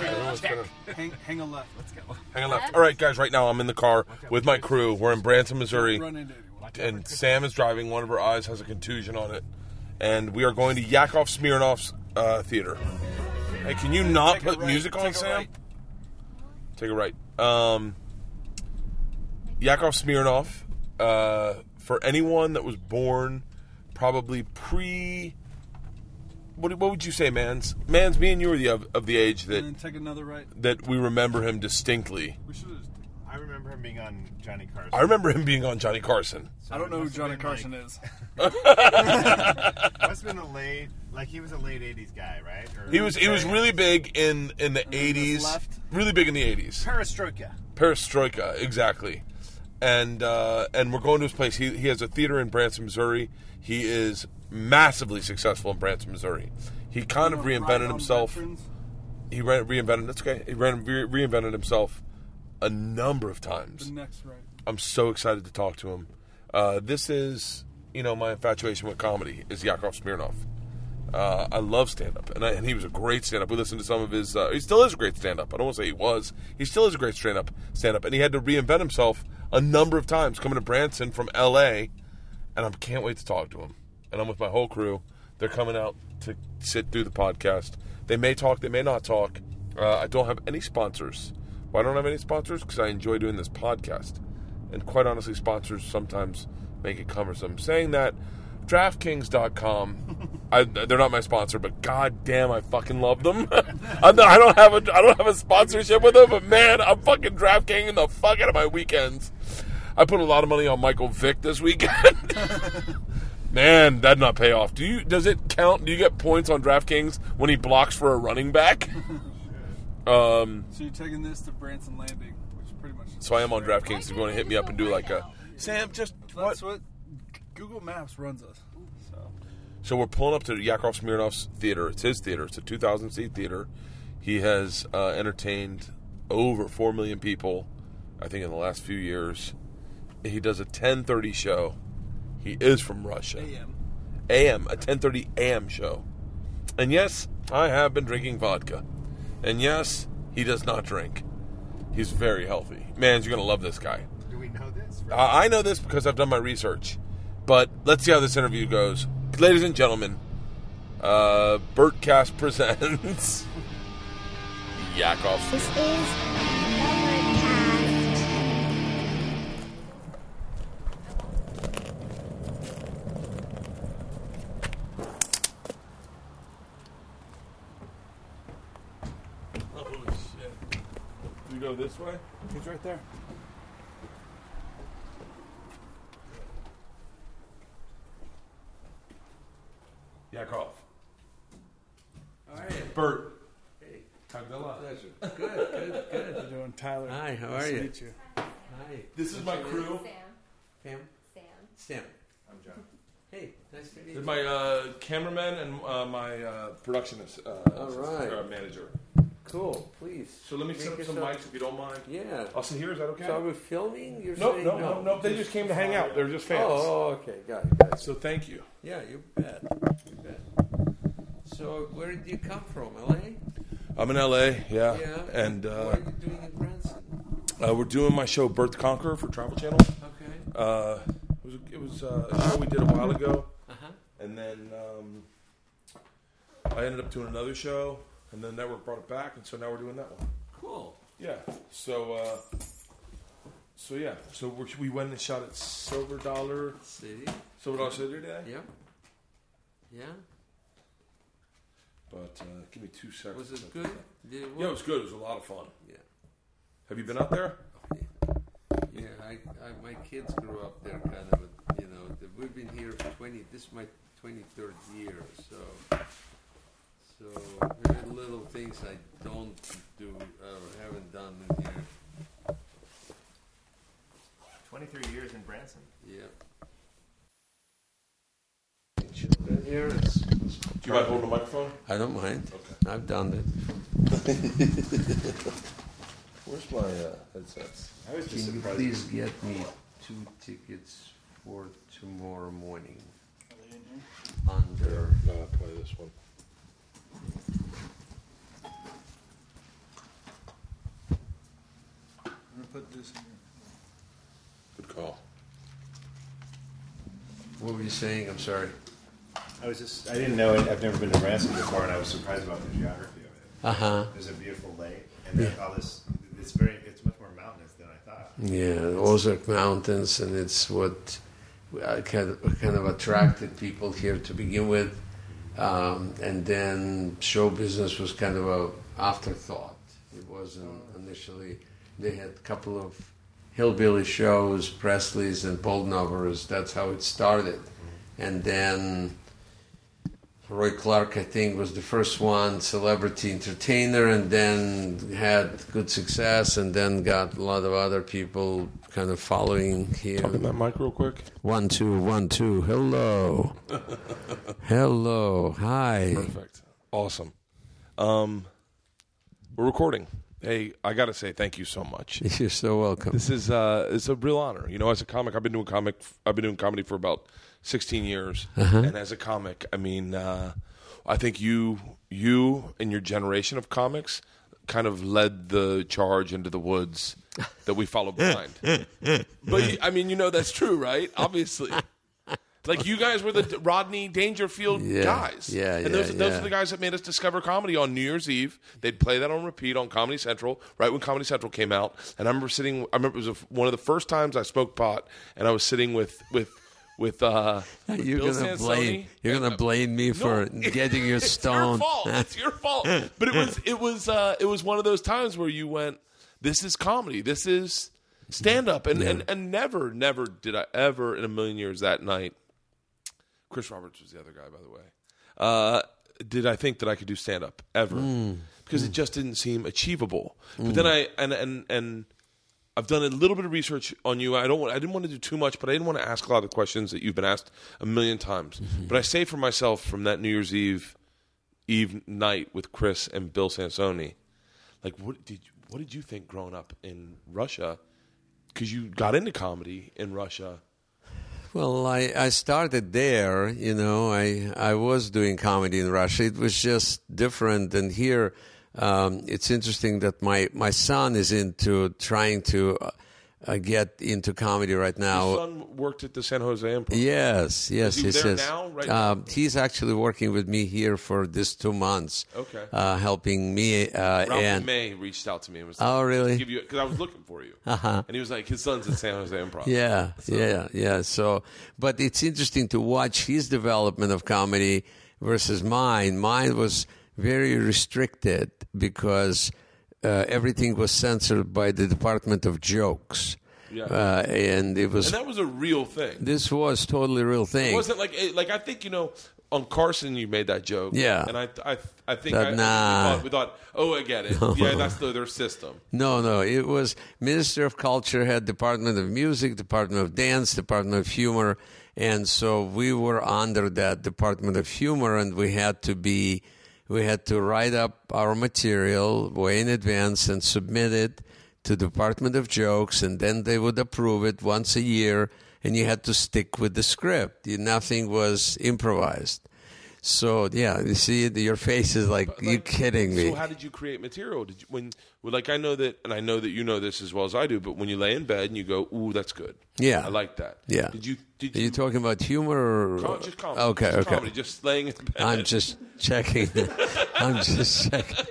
Everyone's gonna- Hang, hang a left. Let's go. Hang on left. All right, guys. Right now, I'm in the car with my crew. We're in Branson, Missouri, Run into anyone. and Sam is driving. One of her eyes has a contusion on it, and we are going to Yakov Smirnoff's uh, theater. Hey, can you not Take a put right, music on, take a Sam? right. Take a right. Um, Yakov Smirnoff. Uh, for anyone that was born probably pre. What, what would you say, Mans? Mans, me and you are the of, of the age that And then take another right. that we remember him distinctly. We should. I remember him being on Johnny Carson. I remember him being on Johnny Carson. I don't know who Johnny Carson like- is. Must have been a late, like he was a late '80s guy, right? Or He was he was really big in in the then eighties. left. Really big in the eighties. perestroika. Perestroika, exactly. And uh, and we're going to his place. He he has a theater in Branson, Missouri. He is massively successful in Branson, Missouri. He kind of reinvented himself. veterans. He re- reinvented. That's okay. He ran, re- reinvented himself a number of times. The next right. I'm so excited to talk to him. Uh, this is, you know, my infatuation with comedy is Yakov Smirnoff. Uh, I love stand up, and, and he was a great stand up. We listened to some of his. Uh, he still is a great stand up. I don't want to say he was. He still is a great stand up. Stand up, and he had to reinvent himself a number of times coming to Branson from L.A. And I can't wait to talk to him. And I'm with my whole crew. They're coming out to sit through the podcast. They may talk, they may not talk. Uh, I don't have any sponsors. Why don't I have any sponsors? Because I enjoy doing this podcast. And quite honestly, sponsors sometimes make it cumbersome. Saying that, DraftKings.com, I, they're not my sponsor, but god damn, I fucking love them. I'm not, I don't have a I don't have a sponsorship with them, but man, I'm fucking DraftKings the fuck out of my weekends. I put a lot of money on Michael Vick this weekend. Man, that'd not pay off. Do you? Does it count? Do you get points on DraftKings when he blocks for a running back? um, So you're taking this to Branson Landing, which is pretty much. so I am on DraftKings. If you want to hit me up and do like a Sam, just what? That's what Google Maps runs us. So So we're pulling up to Yakov Smirnoff's theater. It's his theater. It's a 2,000 seat theater. He has uh, entertained over four million people, I think, in the last few years. He does a 10:30 show. He is from Russia. AM. AM, a 10:30 AM show. And yes, I have been drinking vodka. And yes, he does not drink. He's very healthy. Man, you're gonna love this guy. Do we know this? I I know this because I've done my research. But let's see how this interview goes. Ladies and gentlemen, uh, Bertcast presents Yakov. This is meet you. Hi. This is my crew. Sam. Pam? Sam. Sam. I'm John. Hey, nice to meet you. my uh, cameraman and uh, my uh, production uh, All right. uh, manager. Cool, please. So let me set up some yourself- mics if you don't mind. Yeah. I'll sit here. Is that okay? So are we filming? You're No, saying no, no, no. They just came to hang out. They're just fans. Oh, okay. Got it, got it. So thank you. Yeah, you bet. You bet. So where did you come from? LA? I'm in LA, yeah, Yeah. and what uh, are you doing in Branson? Uh, we're doing my show Birth Conqueror for Travel Channel. Okay. Uh, it was, it was uh, a show we did a while ago, Uh huh. and then um, I ended up doing another show, and the network brought it back, and so now we're doing that one. Cool. Yeah. So, uh, so yeah. So we we went and shot at Silver Dollar, City. Silver Dollar City today. Yeah. Yeah. But uh, give me two seconds. Was it good? Did it Yeah, it work? was good. It was a lot of fun. Yeah. Have you been out there? Yeah, I, I, my kids grew up there, kind of. A, you know, the, we've been here for twenty. This is my twenty-third year, so so very little things I don't do uh, or haven't done in here. 23 years in Branson. Yeah. Children here, it's, Do you mind holding the microphone? I don't mind. Okay. I've done it. Where's my uh, headsets? I was just Can you please get me two tickets for tomorrow morning Are they in here? under, No, I play this one. I'm gonna put this in here. Good call. what were you saying? I'm sorry. I was just. I didn't know. it. I've never been to Branson before, and I was surprised about the geography of it. Uh huh. There's a beautiful lake, and then all this it's very, it's much more mountainous than I thought. Yeah, Ozark Mountains, and it's what uh, kind of, kind of attracted people here to begin with, um, and then show business was kind of a afterthought. It wasn't initially. They had a couple of hillbilly shows, Presley's and Baldknobbers. That's how it started, and then. Roy Clark, I think, was the first one, celebrity entertainer, and then had good success, and then got a lot of other people kind of following Talking him. that mic real quick. One, two, one, two. Hello. Hello. Hi. Perfect. Awesome. Um, we're recording. Hey, I got to say thank you so much. You're so welcome. This is uh, it's a real honor. You know, as a comic, I've been doing comic. I've been doing comedy for about sixteen years, and as a comic, I mean, uh, I think you, you, and your generation of comics, kind of led the charge into the woods that we followed behind. but I mean, you know, that's true, right? Obviously. Like you guys were the Rodney Dangerfield Yeah. guys, Yeah, yeah. and those, yeah, those are the guys that made us discover comedy on New Year's Eve. They'd play that on repeat on Comedy Central, right when Comedy Central came out. And I remember sitting. I remember it was a, one of the first times I smoked pot, and I was sitting with with with. Uh, with You're Bill gonna Sansoni. blame. You're gonna blame me for getting your you It's your fault. It's your fault. But it was it was uh, it was one of those times where you went, "This is comedy. This is stand up," and, and and never never did I ever in a million years that night. Chris Roberts was the other guy, by the way. Uh, did I think that I could do stand up ever? Because it just didn't seem achievable. But then I and and and I've done a little bit of research on you. I don't want, I didn't want to do too much, but I didn't want to ask a lot of questions that you've been asked a million times. Mm-hmm. But I say for myself from that New Year's Eve Eve night with Chris and Bill Sansoni, like what did you, what did you think growing up in Russia? Because you got into comedy in Russia. Well, I, I started there. You know, I I was doing comedy in Russia. It was just different than here. Um, it's interesting that my my son is into trying to uh, uh, get into comedy right now. Your son worked at the San Jose Improv. Yes, yes, he yes. now, right Um, he's actually working with me here for this two months. Okay. uh, helping me uh, Ralphie and May reached out to me and was Oh, really? Because I was looking for you, uh-huh. and he was like, his son's at San Jose Improv. Yeah, yeah, yeah. So, but it's interesting to watch his development of comedy versus mine. Mine was very restricted because uh, everything was censored by the Department of Jokes. Yeah. Uh, and it was and that was a real thing. this was totally a real thing. It wasn't like it- like I think you know on Carson you made that joke. Yeah. and I I I think That- I, nah. we, thought, we thought oh I get it yeah that's the, their system. No, no. It was Minister of Culture had Department of Music, Department of Dance, Department of Humor, and so we were under that Department of Humor, and we had to be, we had to write up our material way in advance and submit it to Department of Jokes, and then they would approve it once a year, and you had to stick with the script. You, nothing was improvised. So yeah, you see, your face is like, you Like, kidding me? So how did you create material? Did you when well, like I know that and I know that you know this as well as I do. But when you lay in bed and you go ooh that's good. Yeah. I like that. Yeah. Did you did Are you, you talking about humor or com- just comedy? Okay, just okay. Comedy, just laying in bed. I'm just checking. I'm just checking.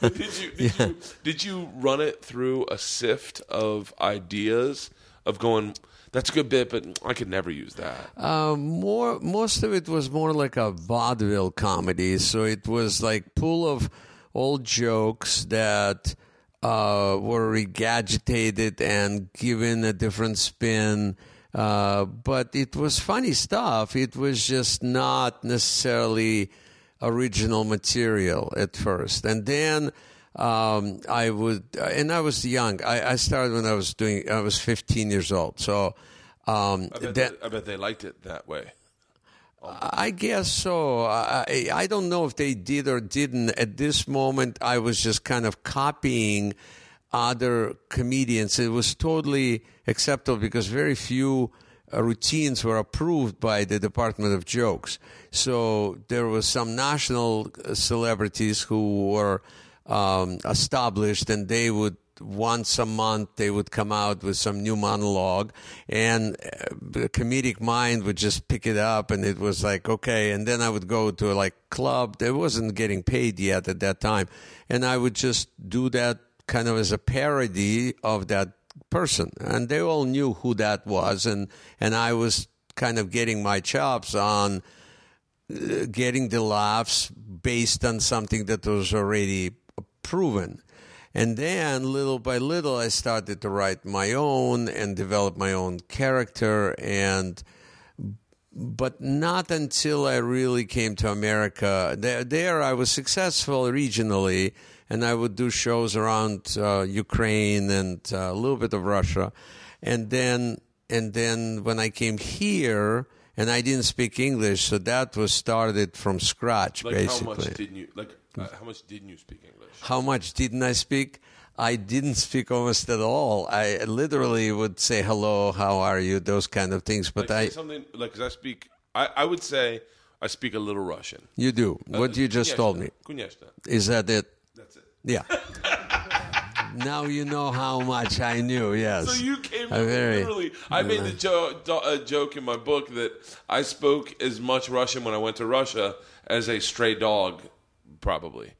did you did, you did you run it through a sift of ideas of going that's a good bit but I could never use that. Uh, more, most of it was more like a vaudeville comedy. So it was like pool of old jokes that uh, were regurgitated and given a different spin. Uh, but it was funny stuff. It was just not necessarily original material at first. And then um, I would, and I was young. I, I started when I was doing, I was 15 years old. So um, I bet, that, they, I bet they liked it that way. I guess so. I, I don't know if they did or didn't. At this moment, I was just kind of copying other comedians. It was totally acceptable because very few uh, routines were approved by the Department of Jokes. So there was some national uh, celebrities who were um, established, and they would once a month they would come out with some new monologue, and uh, the comedic mind would just pick it up, and it was like okay. And then I would go to like club. There wasn't getting paid yet at that time, and I would just do that kind of as a parody of that person, and they all knew who that was, and and I was kind of getting my chops on uh, getting the laughs based on something that was already proven. And then little by little, I started to write my own and develop my own character. And, but not until I really came to America. There, there I was successful regionally and I would do shows around uh, Ukraine and uh, a little bit of Russia. And then, and then when I came here, and I didn't speak English, so that was started from scratch, Like basically. how much didn't you like? Uh, how much didn't you speak English? How much didn't I speak? I didn't speak almost at all. I literally would say hello, how are you, those kind of things. But Like, I, something like I speak. I, I would say I speak a little Russian. you do what you just told me. Kunyeshna. Is that it? That's it. Yeah. now you know how much I knew. Yes. So you came A very- literally. I made the jo- do- uh, joke in my book that I spoke as much Russian when I went to Russia as a stray dog, probably.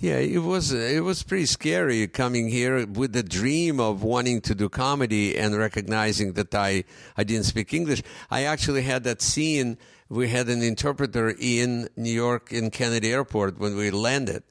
Yeah, it was it was pretty scary coming here with the dream of wanting to do comedy and recognizing that I I didn't speak English. I actually had that scene. We had an interpreter in New York in Kennedy Airport when we landed,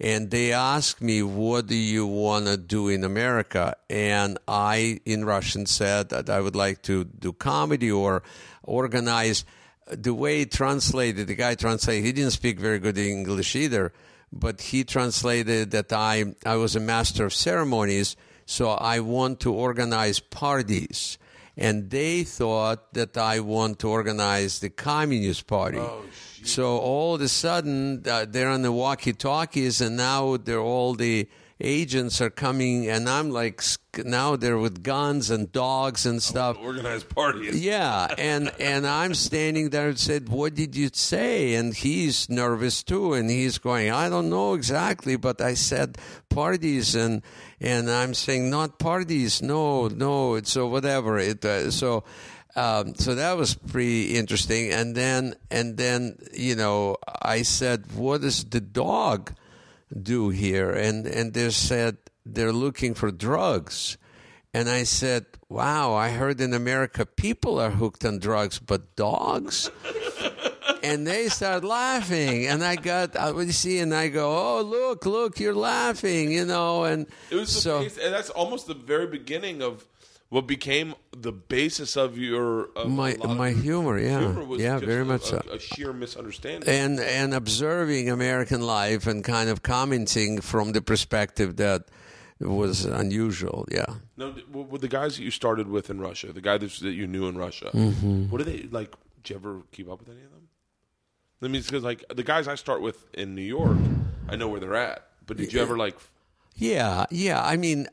and they asked me, "What do you want to do in America?" And I, in Russian, said that I would like to do comedy or organize. The way he translated, the guy translated, he didn't speak very good English either but he translated that I, I was a master of ceremonies, so I want to organize parties. And they thought that I want to organize the Communist Party. Oh, so all of a sudden, uh, they're on the walkie talkies, and now they're all the agents are coming, and I'm like, now they're with guns and dogs and stuff. Organized parties. Yeah, and and I'm standing there and said, "What did you say?" And he's nervous too, and he's going, "I don't know exactly, but I said parties," and and I'm saying not parties, no, no, it's so whatever. It uh, so. Um, so that was pretty interesting, and then and then you know I said, "What is the dog do here?" And and they said they're looking for drugs. And I said, Wow, I heard in America people are hooked on drugs, but dogs? and they started laughing. And I got, I would see, and I go, Oh, look, look, you're laughing, you know. And It was the so, base, and that's almost the very beginning of what became the basis of your of my, my humor, yeah. humor was yeah, very a, much so. a, a sheer misunderstanding. and and observing American life and kind of commenting from the perspective that was unusual. Yeah. No, with the guys that you started with in Russia, the guy that you knew in Russia, Mm-hmm. what do they like? Do you ever keep up with any of them? I mean, because like the guys I start with in New York, I know where they're at. But did you ever like? Yeah, yeah. I mean,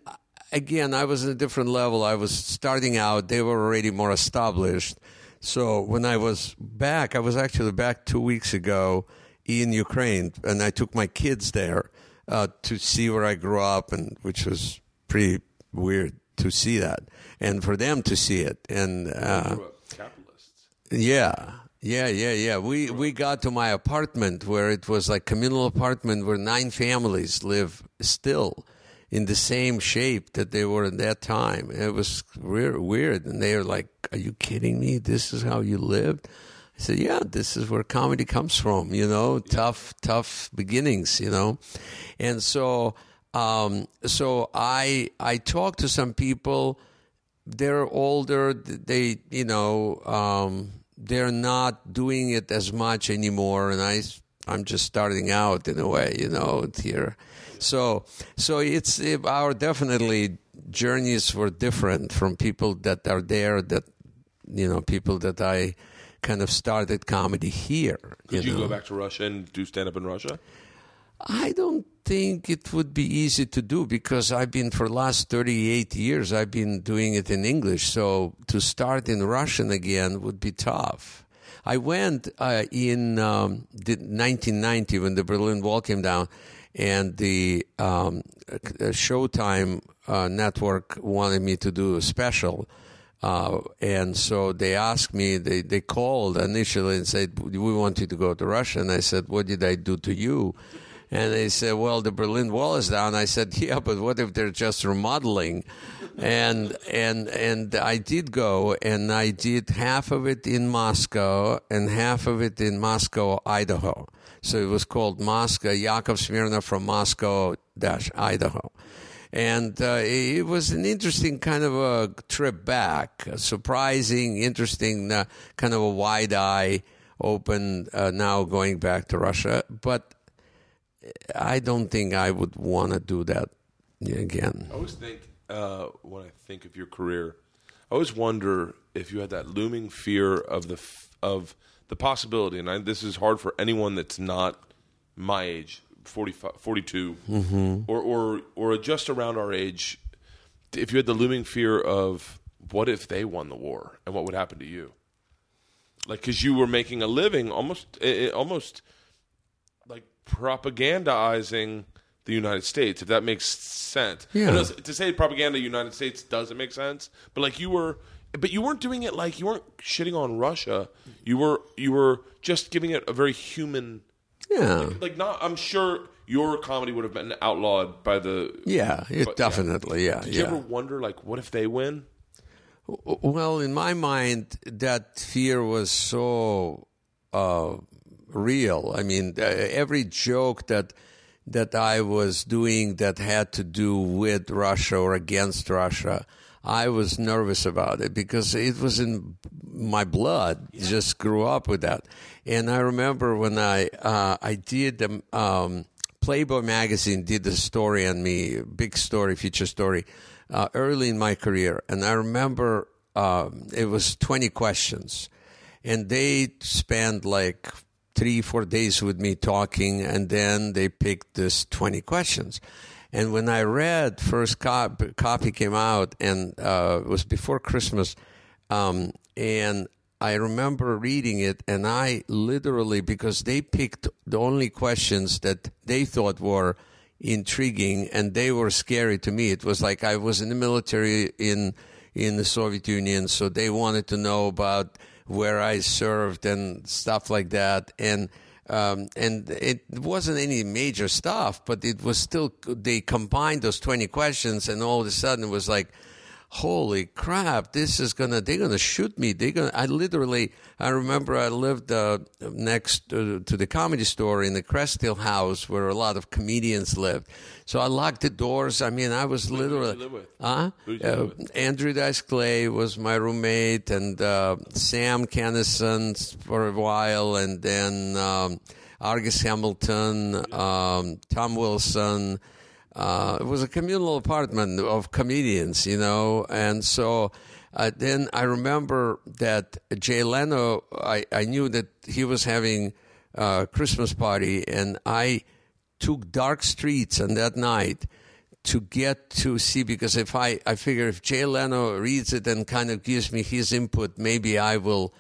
again, I was at a different level. I was starting out. They were already more established. So when I was back, I was actually back two weeks ago in Ukraine, and I took my kids there uh, to see where I grew up, and which was pretty weird to see that, and for them to see it, and. Uh, capitalists. yeah. Yeah, yeah, yeah. We we got to my apartment where it was like communal apartment where nine families live still in the same shape that they were in that time. It was weird, weird, and they were like, "Are you kidding me? This is how you lived?" I said, "Yeah, this is where comedy comes from. You know, tough, tough beginnings. You know, and so, um, so I I talked to some people they're older they you know um, they're not doing it as much anymore and i i'm just starting out in a way you know here so so it's it, our definitely journeys were different from people that are there that you know people that i kind of started comedy here Did you, know? go back to Russia and do stand up in Russia? I don't think it would be easy to do because I've been for the last 38 years I've been doing it in English so to start in Russian again would be tough. I went uh, in um, the 1990 when the Berlin Wall came down and the um, uh, Showtime uh, network wanted me to do a special. Uh, and so they asked me, they, they called initially and said, We want you to go to Russia. And I said, What did I do to you? And they said, Well, the Berlin Wall is down. I said, Yeah, but what if they're just remodeling? And and and I did go, and I did half of it in Moscow and half of it in Moscow, Idaho. So it was called Moscow, Yakov Smirnoff from Moscow dash Idaho. And uh, it was an interesting kind of a trip back, a surprising, interesting, uh, kind of a wide eye open uh, now going back to Russia. But I don't think I would want to do that again. I always think uh, when I think of your career, I always wonder if you had that looming fear of the f- of the possibility, and I, this is hard for anyone that's not my age, 45, 42, or or or just around our age. If you had the looming fear of what if they won the war and what would happen to you, like because you were making a living almost eh, eh, almost like propagandizing the United States, if that makes sense. Yeah. Know to say propaganda United States doesn't make sense, but like you were, but you weren't doing it like you weren't shitting on Russia. You were you were just giving it a very human, Yeah, like not. I'm sure your comedy would have been outlawed by the. yeah, it But, yeah. definitely, yeah, Did yeah. you ever wonder like, what if they win? Well, in my mind, that fear was so uh, real. I mean, uh, every joke that that I was doing that had to do with Russia or against Russia, I was nervous about it because it was in my blood. Just grew up with that, and I remember when I uh, I did um, um, Playboy magazine did a story on me, big story, feature story, uh, early in my career, and I remember um, it was twenty questions, and they spent like three four days with me talking, and then they picked this twenty questions. And when I read first cop, copy came out, and uh, it was before Christmas, um, and I remember reading it, and I literally because they picked the only questions that they thought were intriguing and they were scary to me. It was like I was in the military in in the Soviet Union, so they wanted to know about where I served and stuff like that, and. Um, and it wasn't any major stuff, but it was still, they combined those 20 questions and all of a sudden it was like, holy crap, this is gonna, they're gonna shoot me. They're gonna, I literally, I remember I lived uh, next to, to the comedy store in the Crest Hill house where a lot of comedians lived. So I locked the doors. I mean, I was literally, live with? huh? Who did Uh, Andrew Dice Clay was my roommate, and uh, Sam Kinison for a while, and then um, Argus Hamilton, um, Tom Wilson. Uh, it was a communal apartment of comedians, you know, and so uh, then I remember that Jay Leno. I, I knew that he was having a Christmas party, and I took dark streets on that night to get to see because if I I figure if Jay Leno reads it and kind of gives me his input, maybe I will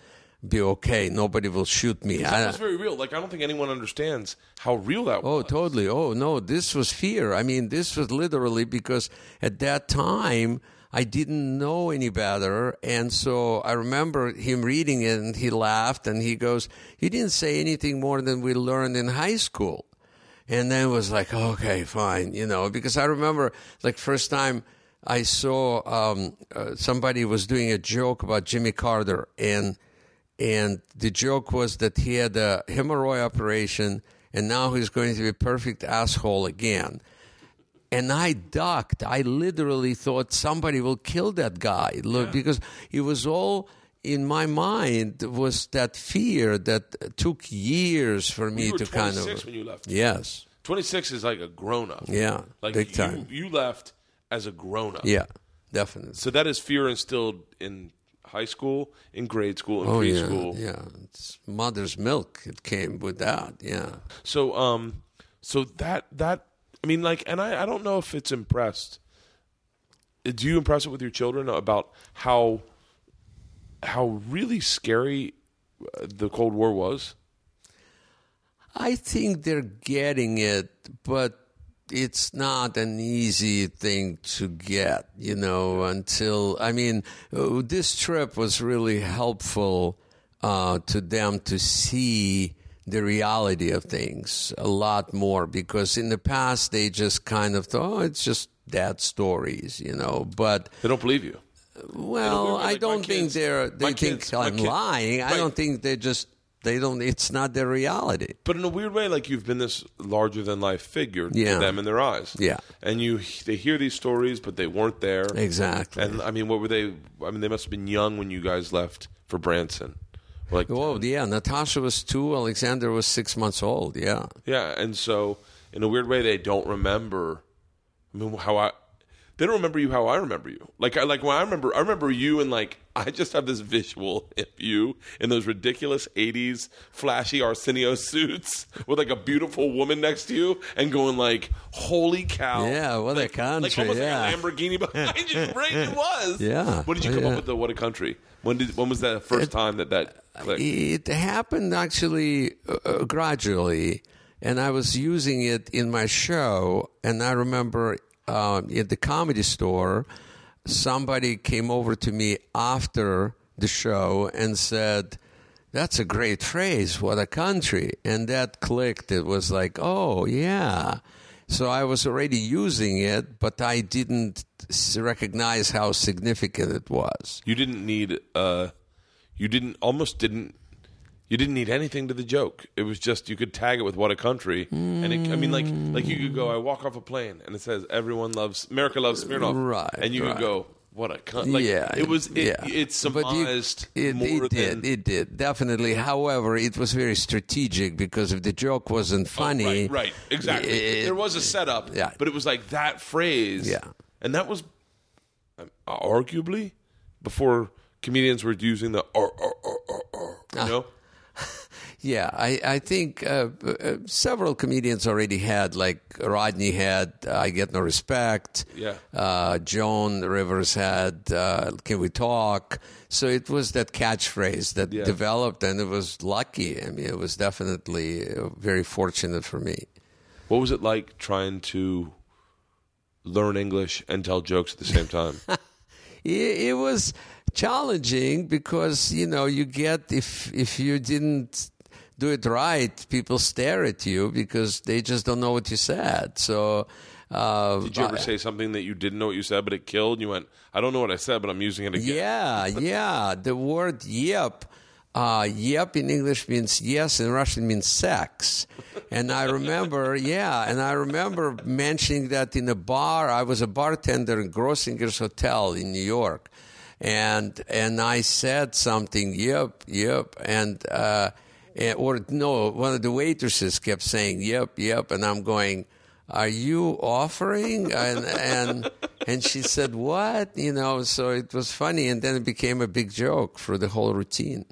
be okay. Nobody will shoot me. I- That's very real. Like I don't think anyone understands how real that Oh, was. Oh, totally. Oh, no, this was fear. I mean, this was literally because at that time I didn't know any better. And so I remember him reading it and he laughed and he goes, He didn't say anything more than we learned in high school. And then it was like, okay, fine, you know, because I remember like first time I saw um, uh, somebody was doing a joke about Jimmy Carter and and the joke was that he had a hemorrhoid operation and now he's going to be a perfect asshole again. And I ducked. I literally thought somebody will kill that guy. Look, because it was all in my mind was that fear that took years for me You were to kind 26 of. when you left. Yes. 26 is like a grown up. Yeah. Like big you, time. you left as a grown up. Yeah. Definitely. So that is fear instilled in high school, in grade school, in Oh preschool. yeah. It's mother's milk. It came with that. Yeah. So um so that that I mean like and I I don't know if it's impressed. Uh, Do you impress it with your children about how how really scary uh, the Cold War was? I think they're getting it, but it's not an easy thing to get, you know, until, I mean, uh, this trip was really helpful uh, to them to see the reality of things a lot more because in the past they just kind of thought, oh, it's just dad stories, you know, but They don't believe you. well, like I don't think kids- they're they think kids- I'm lying. I don't think they just they don't. It's not their reality. But in a weird way, like you've been this larger than life figure Yeah. to them in their eyes. Yeah. And you, they hear these stories, but they weren't there. Exactly. And I mean, what were they? I mean, they must have been young when you guys left for Branson. Like, Oh yeah, Natasha was two. Alexander was six months old. Yeah. yeah. And so, in a weird way, they don't remember. I mean, how I. They don't remember you how I remember you. Like I like when I remember I remember you and like I just have this visual of you in those ridiculous '80s flashy Arsenio suits with like a beautiful woman next to you and going like, "Holy cow!" Yeah, what a like, country, Like almost yeah. like a Lamborghini behind you. Right? It was. Yeah, When did you oh, come yeah. up with the "What a Country"? When did when was that first time that that clicked? It happened actually uh, uh, gradually, and I was using it in my show. And I remember um, at the comedy store, somebody came over to me after the show and said, "That's a great phrase. What a country!" And that clicked. It was like, "Oh yeah." So I was already using it, but I didn't recognize how significant it was. you didn't need uh you didn't almost didn't you didn't need anything to the joke it was just you could tag it with what a country and it, i mean like like you could go i walk off a plane and it says everyone loves america loves smirnoff Right, and you right. could go what a country like, yeah, it was it, yeah. it But you- surmised it, more it did, than it did definitely. However, it was very strategic because if the joke wasn't funny, Oh, right, right exactly it- there was a setup Yeah. but it was like that phrase Yeah. and that was um, arguably before comedians were using the or, Ah. you know Yeah, I, I think uh, uh, several comedians already had, like Rodney had uh, I Get No Respect. Yeah. Uh, Joan Rivers had uh, Can We Talk? So it was that catchphrase that Yeah. developed, and it was lucky. I mean, it was definitely very fortunate for me. What was it like trying to learn English and tell jokes at the same time? it, it was challenging because you know you get if if you didn't do it right people stare at you because they just don't know what you said so uh, Did you ever say something that you didn't know what you said, but it killed? And you went, I don't know what I said, but I'm using it again. yeah yeah the word yep uh, yep in English means yes, in Russian means sex. And I remember, yeah, and I remember mentioning that in a bar. I was a bartender in Grossinger's Hotel in New York. And and I said something, yep, yep, and uh, and- or no, one of the waitresses kept saying, yep, yep, and I'm going, are you offering? And and and she said, what? You know, so it was funny, and then it became a big joke for the whole routine.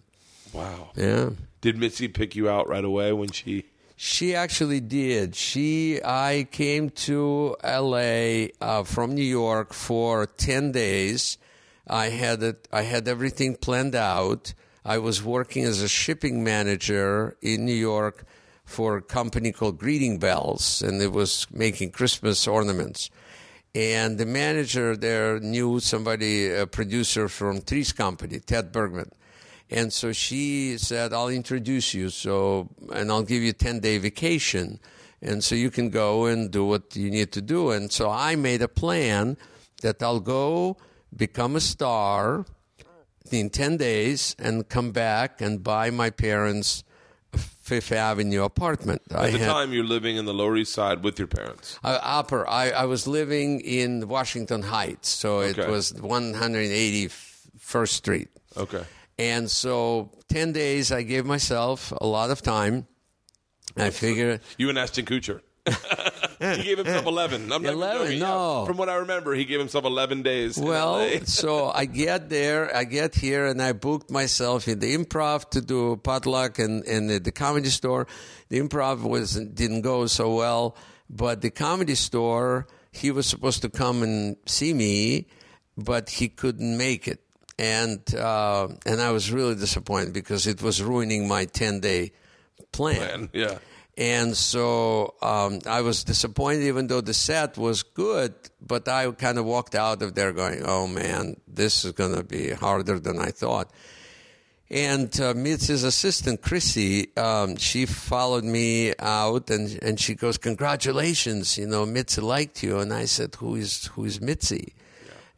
Wow. Yeah. Did Mitzi pick you out right away when she? She actually did. She, I came to L.A. Uh, from New York for ten days. I had it. I had everything planned out. I was working as a shipping manager in New York for a company called Greeting Bells, and it was making Christmas ornaments. And the manager there knew somebody, a producer from Three's Company, Ted Bergman. And so she said, I'll introduce you. So, and I'll give you 10 day vacation. And so you can go and do what you need to do. And so I made a plan that I'll go become a star in 10 days and come back and buy my parents Fifth Avenue apartment. At I the had- time, you're living in the Lower East Side with your parents. uh, upper. I, I was living in Washington Heights, so it Okay. was 181st Street. Okay. And so 10 days, I gave myself a lot of time. I figured, You and Ashton Kutcher. he gave himself 11. I'm not 11? joking. No. From what I remember, he gave himself 11 days. well, so I get there, I get here, and I booked myself in the improv to do potluck and, and at the comedy store. The improv was didn't go so well, but the comedy store, he was supposed to come and see me, but he couldn't make it. And uh, and I was really disappointed because it was ruining my ten day plan. Man, yeah. And so um, I was disappointed, even though the set was good. But I kind of walked out of there going, "Oh man, this is going to be harder than I thought." And uh, Mitzi's assistant, Chrissy, um, she followed me out and, and she goes, Congratulations, you know, Mitzi liked you. And I said, Who is, who is Mitzi?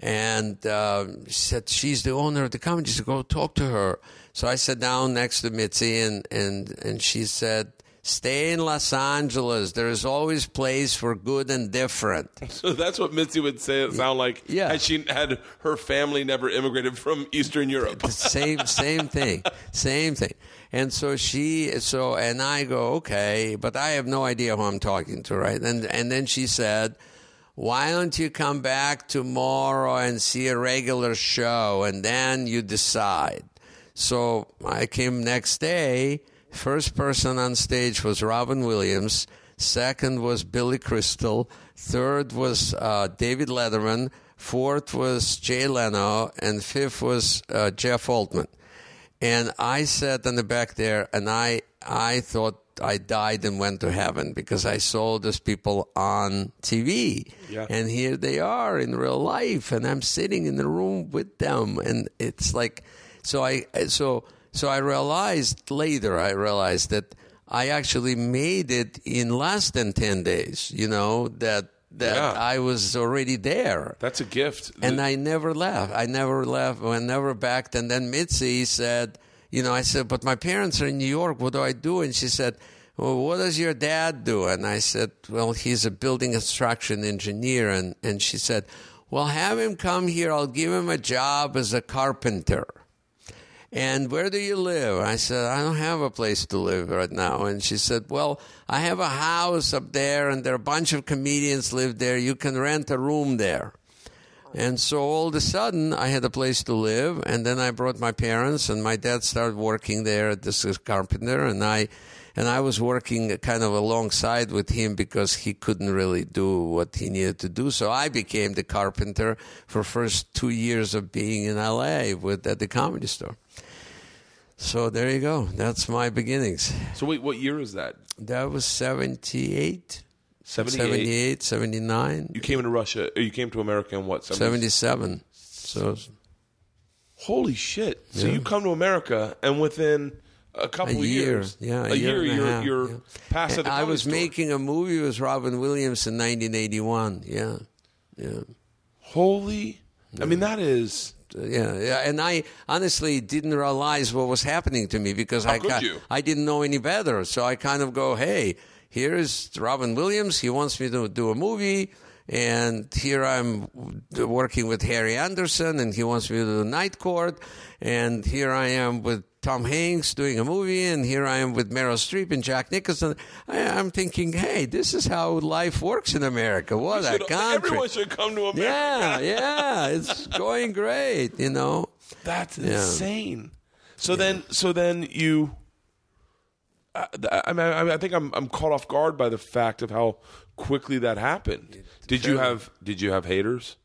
And uh, she said, She's the owner of the company. She said, Go talk to her. So I sat down next to Mitzi and, and, and she said, Stay in Los Angeles. There is always place for good and different. So that's what Mitzi would say. It sound like Yeah. had she had her family never immigrated from Eastern Europe. the same same thing same thing and so she so and i go okay but i have no idea who i'm talking to right and and then she said why don't you come back tomorrow and see a regular show and then you decide so i came next day first person on stage was robin williams. Second was billy crystal. Third was uh, david letterman. Fourth was jay leno. And fifth was uh, jeff altman. And I sat in the back there, and I I thought I died and went to heaven because I saw those people on TV, Yeah. and here they are in real life, and I'm sitting in the room with them, and it's like, so I so so I realized later I realized that I actually made it in less than ten days. You know that that Yeah. I was already there. That's a gift. And I never left. I never left. I never backed. And then Mitzi said, you know, I said, but my parents are in New York. What do I do? And she said, well, what does your dad do? And I said, well, he's a building construction engineer. And, and she said, well, have him come here. I'll give him a job as a carpenter. And where do you live? I said, I don't have a place to live right now. And she said, Well, I have a house up there, and there are a bunch of comedians live there. You can rent a room there. And so all of a sudden, I had a place to live, and then I brought my parents, and my dad started working there at this carpenter, and I, and I was working kind of alongside with him because he couldn't really do what he needed to do. So I became the carpenter for first two years of being in LA with at the comedy store. So there you go. That's my beginnings. so wait, what year is that? That was 78, 78. 78, 79, You came into Russia. You came to America in what? 70? 77. So Holy shit! So you come to America, and within a a couple of year, years, yeah, a, year, and you're you're yeah. past the I was store. making a movie with Robin Williams in 1981. Yeah, yeah, Holy! I mean, that is yeah, yeah. And I honestly didn't realize what was happening to me because How I could ki- you? I didn't know any better. So I kind of go, hey, here's Robin Williams. He wants me to do a movie. And here I'm working with Harry Anderson, and he wants me to do the Night Court. And here I am with Tom Hanks doing a movie, and here I am with Meryl Streep and Jack Nicholson. I, I'm thinking, hey, this is how life works in America. What a country! everyone should come to America. Yeah, yeah, it's going great, you know. That's Yeah. insane. So then, so then you. I, I, I think I'm I'm caught off guard by the fact of how quickly that happened. Did you have Did you have haters?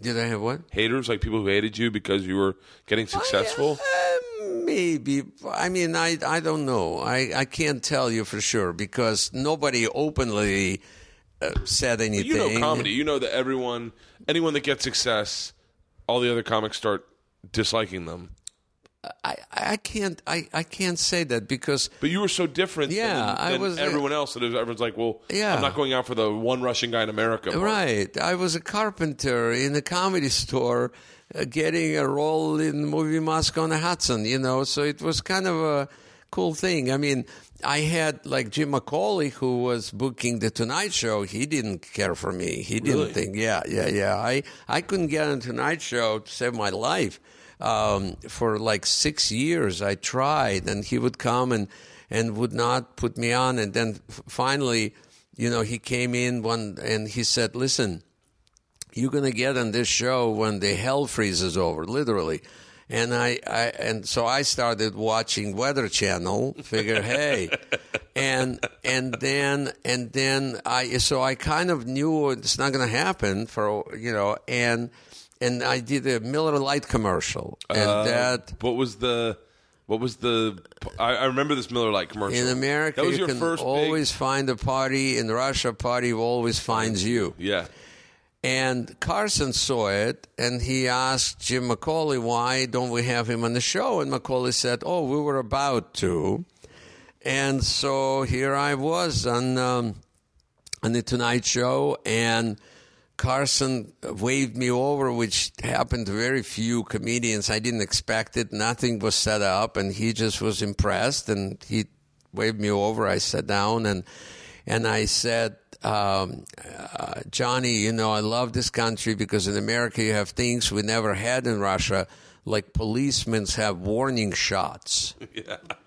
Did I have what? Haters like people who hated you because you were getting successful. Uh, maybe. I mean, I I don't know. I I can't tell you for sure because nobody openly uh, said anything. you know comedy. You know that everyone, anyone that gets success, all the other comics start disliking them. I, I can't I, I can't say that because But you were so different Yeah, than, I was- everyone else that everyone's like, well, Yeah. I'm not going out for the one Russian guy in America. part. Right. I was a carpenter in a comedy store uh, getting a role in the movie Moscow on the Hudson, you know, so it was kind of a cool thing. I mean, I had like Jim McCawley who was booking the Tonight Show. He didn't care for me. He didn't Really? think, yeah, yeah, yeah. I, I couldn't get on Tonight Show to save my life. Um, for like six years, I tried, and he would come and, and would not put me on. And then finally, you know, he came in one and he said, "Listen, you're gonna get on this show when the hell freezes over, literally." And I, I and so I started watching Weather Channel. Figure, hey, and and then and then I so I kind of knew it's not gonna happen for you know and and I did a Miller Lite commercial and Uh, that What was the What was the? I, I remember this Miller Lite commercial. In America, that was you your can first big- always find a party. In Russia, party always finds you. yeah. And Carson saw it, and he asked Jim McCawley, "Why don't we have him on the show?" And McCawley said, "Oh, we were about to." And so here I was on um, on the Tonight Show, and Carson waved me over, which happened to very few comedians. I didn't expect it. Nothing was set up, and he just was impressed, and he waved me over. I sat down, and and I said, um, uh, Johnny, you know, I love this country because in America you have things we never had in Russia, like policemen have warning shots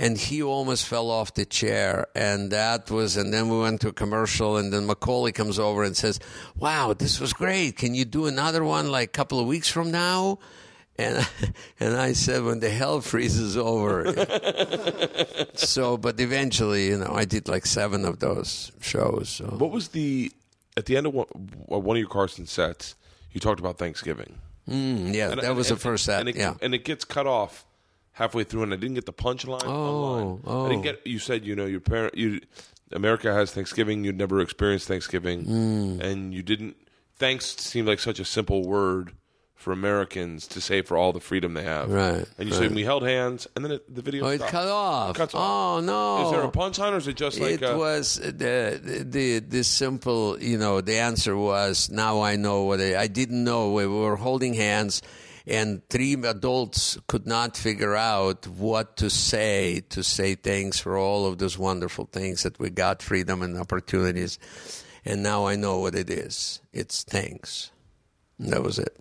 and he almost fell off the chair and that was and then we went to a commercial and then McCawley comes over and says wow this was great can you do another one like a couple of weeks from now and and i said when the hell freezes over so but eventually you know i did like seven of those shows so. What was the at the end of one, of one of your Carson sets? You talked about Thanksgiving. Mm, yeah And- that was and- the first set and it, yeah and it gets cut off halfway through, and I didn't get the punchline. Oh, online. I didn't oh. get. You said you know your parent. You America has Thanksgiving. You'd never experienced Thanksgiving, Hmm. and you didn't. Thanks seemed like such a simple word for Americans to say for all the freedom they have. Right, And you right. said we held hands, and then it, the video. oh it cut off Cuts off. oh no Is there a punchline, or is it just like it a, was the, the the simple you know the answer was now I know what I, I didn't know we were holding hands and three adults could not figure out what to say to say thanks for all of those wonderful things that we got freedom and opportunities and now I know what it is it's thanks and that was it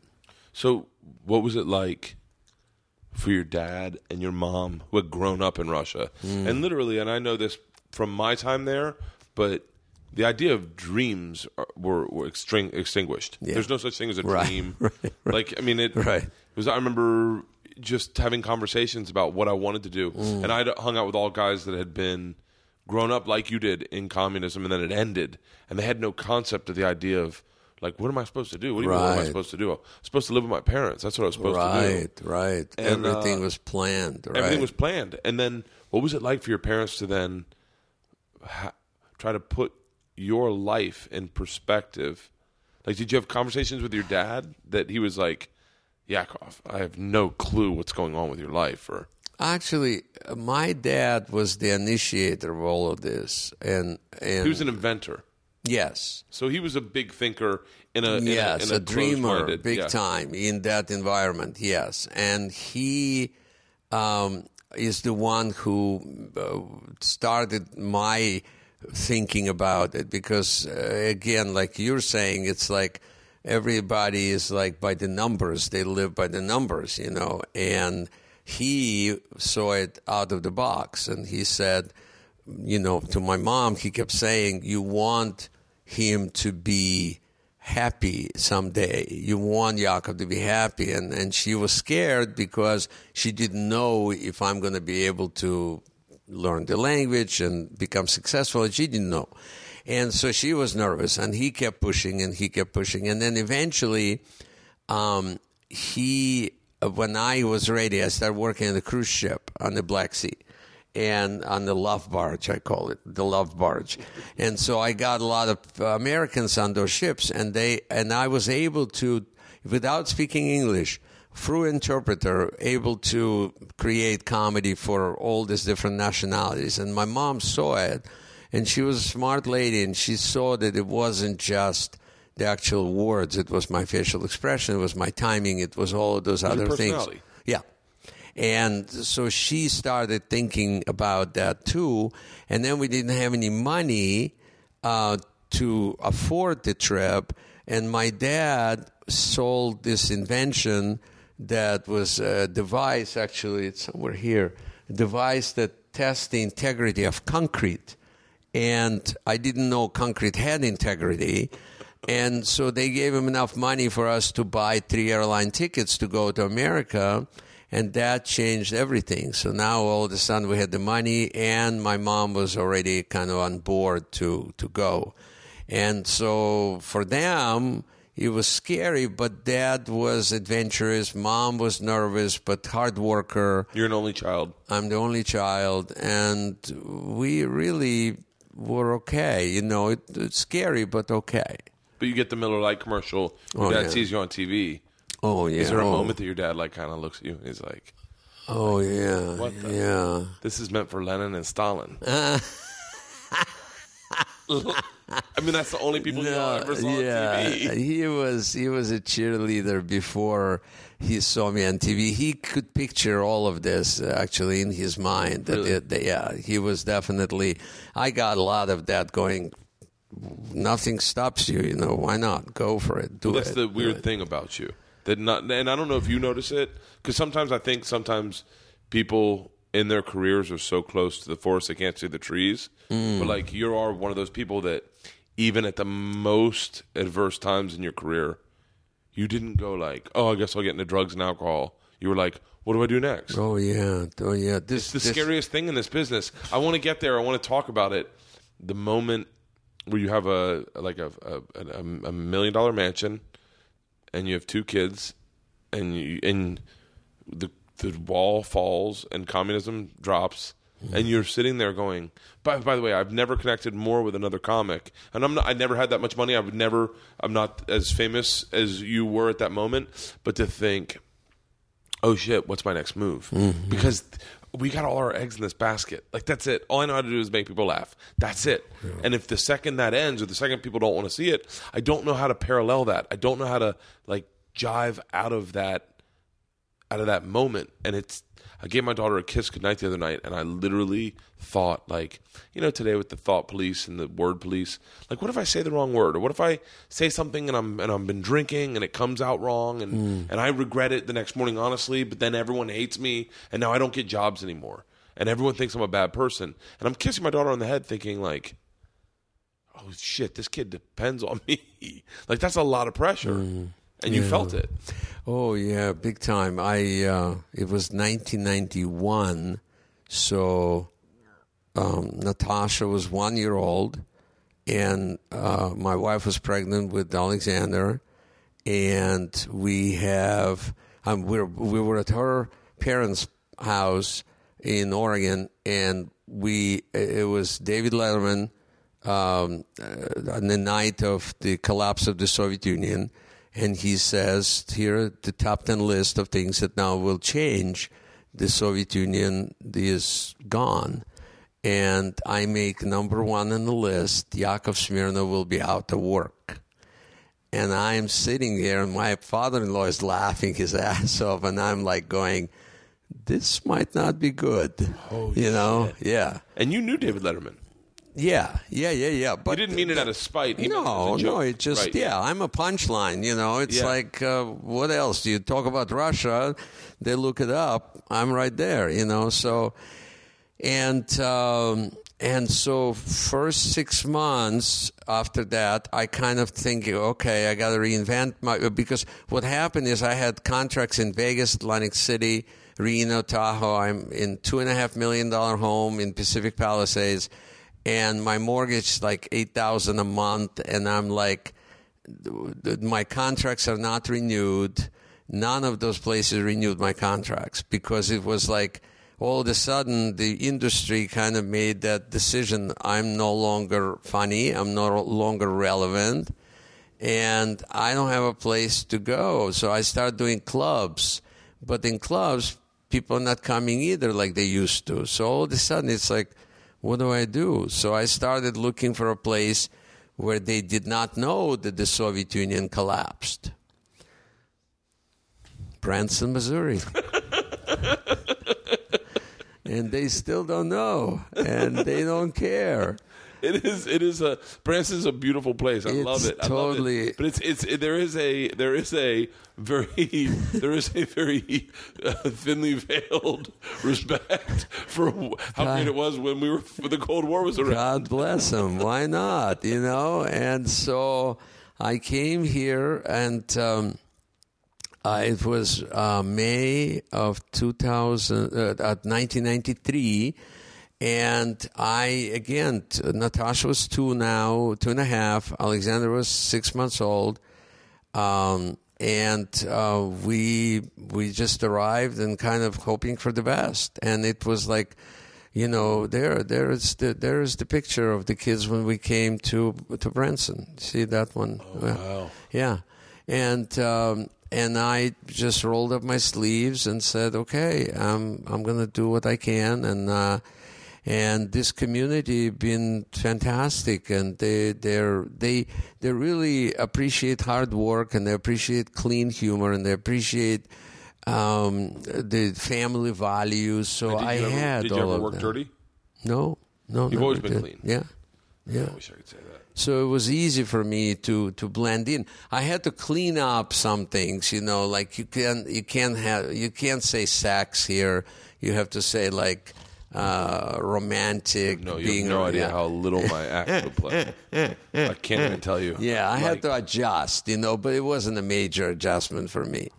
So, what was it like for your dad and your mom who had grown up in Russia? Hmm. And literally, and I know this from my time there, but the idea of dreams are, were, were extring, extinguished. Yeah. There's no such thing as a Right, dream. right, right. Like, I mean, it, Right. it was, I remember just having conversations about what I wanted to do. Hmm. And I'd hung out with all guys that had been grown up like you did in communism and then it ended. And they had no concept of the idea of, like, what am I supposed to do? What do you mean, what am I supposed to do? I'm supposed to live with my parents. That's what I was supposed to do. right right everything uh, was planned right Everything was planned. And then what was it like for your parents to then ha- try to put your life in perspective? Like, did you have conversations with your dad that he was like, Yakov, I have no clue what's going on with your life? Or, Actually, my dad was the initiator of all of this, and and he was an inventor. yes, So he was a big thinker in a, in yes, a, in a, a, dreamer, big yeah. time in that environment. Yes, and he um, is the one who uh, started my thinking about it because, uh, again, like you're saying, it's like everybody is like by the numbers; they live by the numbers, you know, and. He saw it out of the box, and he said, you know, to my mom, he kept saying, "You want him to be happy someday. You want Yakov to be happy." And and she was scared because she didn't know if I'm going to be able to learn the language and become successful. She didn't know, and so she was nervous. And he kept pushing, and he kept pushing, and then eventually, um, he when I was ready, I started working on the cruise ship on the Black Sea and on the love barge, I call it the love barge. And so I got a lot of uh, Americans on those ships, and they and I was able to, without speaking English, through interpreter, able to create comedy for all these different nationalities. And my mom saw it, and she was a smart lady, and she saw that it wasn't just the actual words; it was my facial expression, it was my timing, it was all of those your other things. Yeah. And so she started thinking about that too. And then we didn't have any money uh, to afford the trip. And my dad sold this invention that was a device, actually, it's somewhere here, a device that tests the integrity of concrete. And I didn't know concrete had integrity. And so they gave him enough money for us to buy three airline tickets to go to America. And that changed everything. So now all of a sudden we had the money, and my mom was already kind of on board to, to go. And so for them, it was scary, but dad was adventurous, mom was nervous, but hard worker. You're an only child. I'm the only child, and we really were okay. You know, it, it's scary, but okay. But you get the Miller Lite commercial. Your Oh, dad yeah. sees you on TV. Oh yeah. Is there a oh, moment that your dad like kind of looks at you and he's like, Oh yeah. What the- Yeah. "This is meant for Lenin and Stalin"? I mean, that's the only people you all ever saw yeah, on TV. he was he was a cheerleader before he saw me on TV. He could picture all of this uh, actually in his mind. Really? it- that- yeah, he was definitely. I got a lot of that going. Nothing stops you, you know. Why not go for it? Do Well, that's it. the weird thing about you. That not, and I don't know if you notice it because sometimes I think sometimes people in their careers are so close to the forest they can't see the trees. Mm. But like you are one of those people that even at the most adverse times in your career, you didn't go like, "Oh, I guess I'll get into drugs and alcohol." You were like, "What do I do next?" Oh yeah, oh yeah. This It's the this- scariest thing in this business. I want to get there. I want to talk about it. The moment where you have a like a a, a, a million dollar mansion, and you have two kids, and you and the the wall falls and communism drops. And you're sitting there going. By, by the way, I've never connected more with another comic, and I'm not. I never had that much money. I would never. I'm not as famous as you were at that moment. But to think, oh shit, what's my next move? Mm-hmm. Because we got all our eggs in this basket. Like that's it. All I know how to do is make people laugh. That's it. And if the second that ends, or the second people don't want to see it, I don't know how to parallel that. I don't know how to like jive out of that out of that moment. And it's I gave my daughter a kiss goodnight the other night, and I literally thought, like, you know, today with the thought police and the word police, like, what if I say the wrong word, or what if I say something and I'm and I've been drinking and it comes out wrong, and hmm. and I regret it the next morning, honestly, but then everyone hates me, and now I don't get jobs anymore, and everyone thinks I'm a bad person, and I'm kissing my daughter on the head, thinking like. Oh shit! This kid depends on me. Like that's a lot of pressure, hmm. And you felt it. Oh yeah, big time. I uh, it was 1991, so um, Natasha was one year old, and uh, my wife was pregnant with Alexander, and we have um, we we were at her parents' house in Oregon, and we it was David Letterman um, uh, on the night of the collapse of the Soviet Union, and he says here are the top ten list of things that now will change. The Soviet Union is gone, and I make number one on the list. Yakov Smirnoff will be out of work. And I'm sitting there, and my father-in-law is laughing his ass off, and I'm like going, "This might not be good." Oh, you know? Yeah, And you knew David Letterman. Yeah, yeah, yeah, yeah. But You didn't mean it out of spite. He it no, joke. no, it just Right, yeah, I'm a punchline. You know, it's Yeah. like uh, what else? Do you talk about Russia, they look it up. I'm right there. You know, so and um, and so first six months after that, I kind of think, okay, I got to reinvent my because what happened is I had contracts in Vegas, Atlantic City, Reno, Tahoe. I'm in two and a half million dollar home in Pacific Palisades, and my mortgage is like eight thousand a month, and I'm like, my contracts are not renewed. None of those places renewed my contracts because it was like all of a sudden the industry kind of made that decision. I'm no longer funny. I'm no longer relevant. And I don't have a place to go. So I started doing clubs. But in clubs, people are not coming either like they used to. So all of a sudden it's like, what do I do? So I started looking for a place where they did not know that the Soviet Union collapsed. Branson, Missouri. and they still don't know, and they don't care. It is. It is a. Branson's a beautiful place. I It's love it. I love totally- it. But it's. It's. It, there is a. There is a very. there is a very uh, thinly veiled respect for how great it was when we were. When the Cold War was around. God bless them. Why not? You know? And so I came here, and um, uh, it was uh, May of 2000, uh, uh, 1993. And I, again, t- Natasha was two now, two and a half. Alexander was six months old. Um, and uh, we we just arrived and kind of hoping for the best. And it was like, you know, there there is the there is the picture of the kids when we came to to Branson. See that one? Oh wow. Yeah, and um, and I just rolled up my sleeves and said, okay, I'm I'm gonna do what I can, and uh, and this community been fantastic, and they they they they really appreciate hard work, and they appreciate clean humor, and they appreciate. Um, the family values. So I ever, had Did you all ever of work that. dirty? No, no. You've always been did. clean. Yeah, yeah. I wish I could say that. So it was easy for me to to blend in. I had to clean up some things, you know, like you can you can't have you can't say sex here. You have to say like uh, romantic. No, you being have no idea yeah. how little my act would play. I can't even tell you. Yeah, I had to adjust, you know, but it wasn't a major adjustment for me.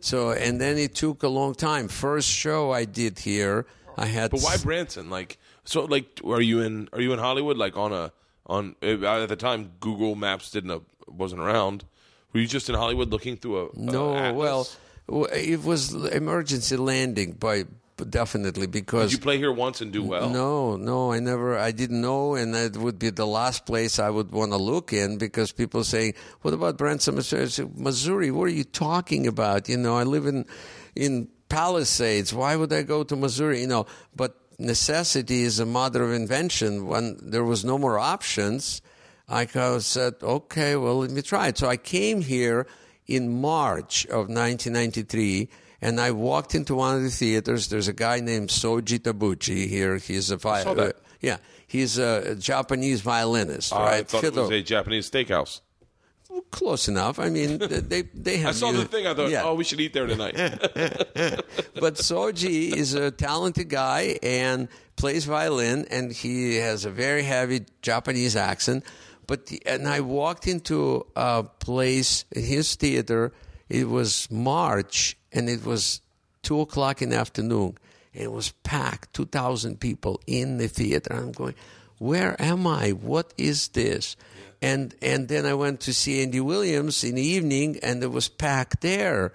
So and then it took a long time. First show I did here, I had. But why Branson? Like, so, like, are you in? Are you in Hollywood? Like on a on uh, at the time, Google Maps didn't uh, wasn't around. Were you just in Hollywood looking through a? a No, atlas? well, it was emergency landing, by definitely because Did you play here once and do well? No, no, I never. I didn't know, and that would be the last place I would want to look in because people saying, "What about Branson, Missouri?" Said, Missouri? What are you talking about? You know, I live in in Palisades. Why would I go to Missouri? You know, but necessity is a mother of invention. When there was no more options, I said, "Okay, well, let me try it." So I came here in March of 1993 and I walked into one of the theaters. There's a guy named Shoji Tabuchi here. He's a vi- uh, yeah, he's a Japanese violinist, I right? thought it Fiddle- was a Japanese steakhouse. Close enough. I mean, they they have. I saw the music- thing. I thought, yeah. oh, we should eat there tonight. but Soji is a talented guy and plays violin, and he has a very heavy Japanese accent. But the, and I walked into a place his theater. It was March, and it was two o'clock in the afternoon. And it was packed, two thousand people in the theater. I'm going, where am I? What is this? And and then I went to see Andy Williams in the evening, and it was packed there.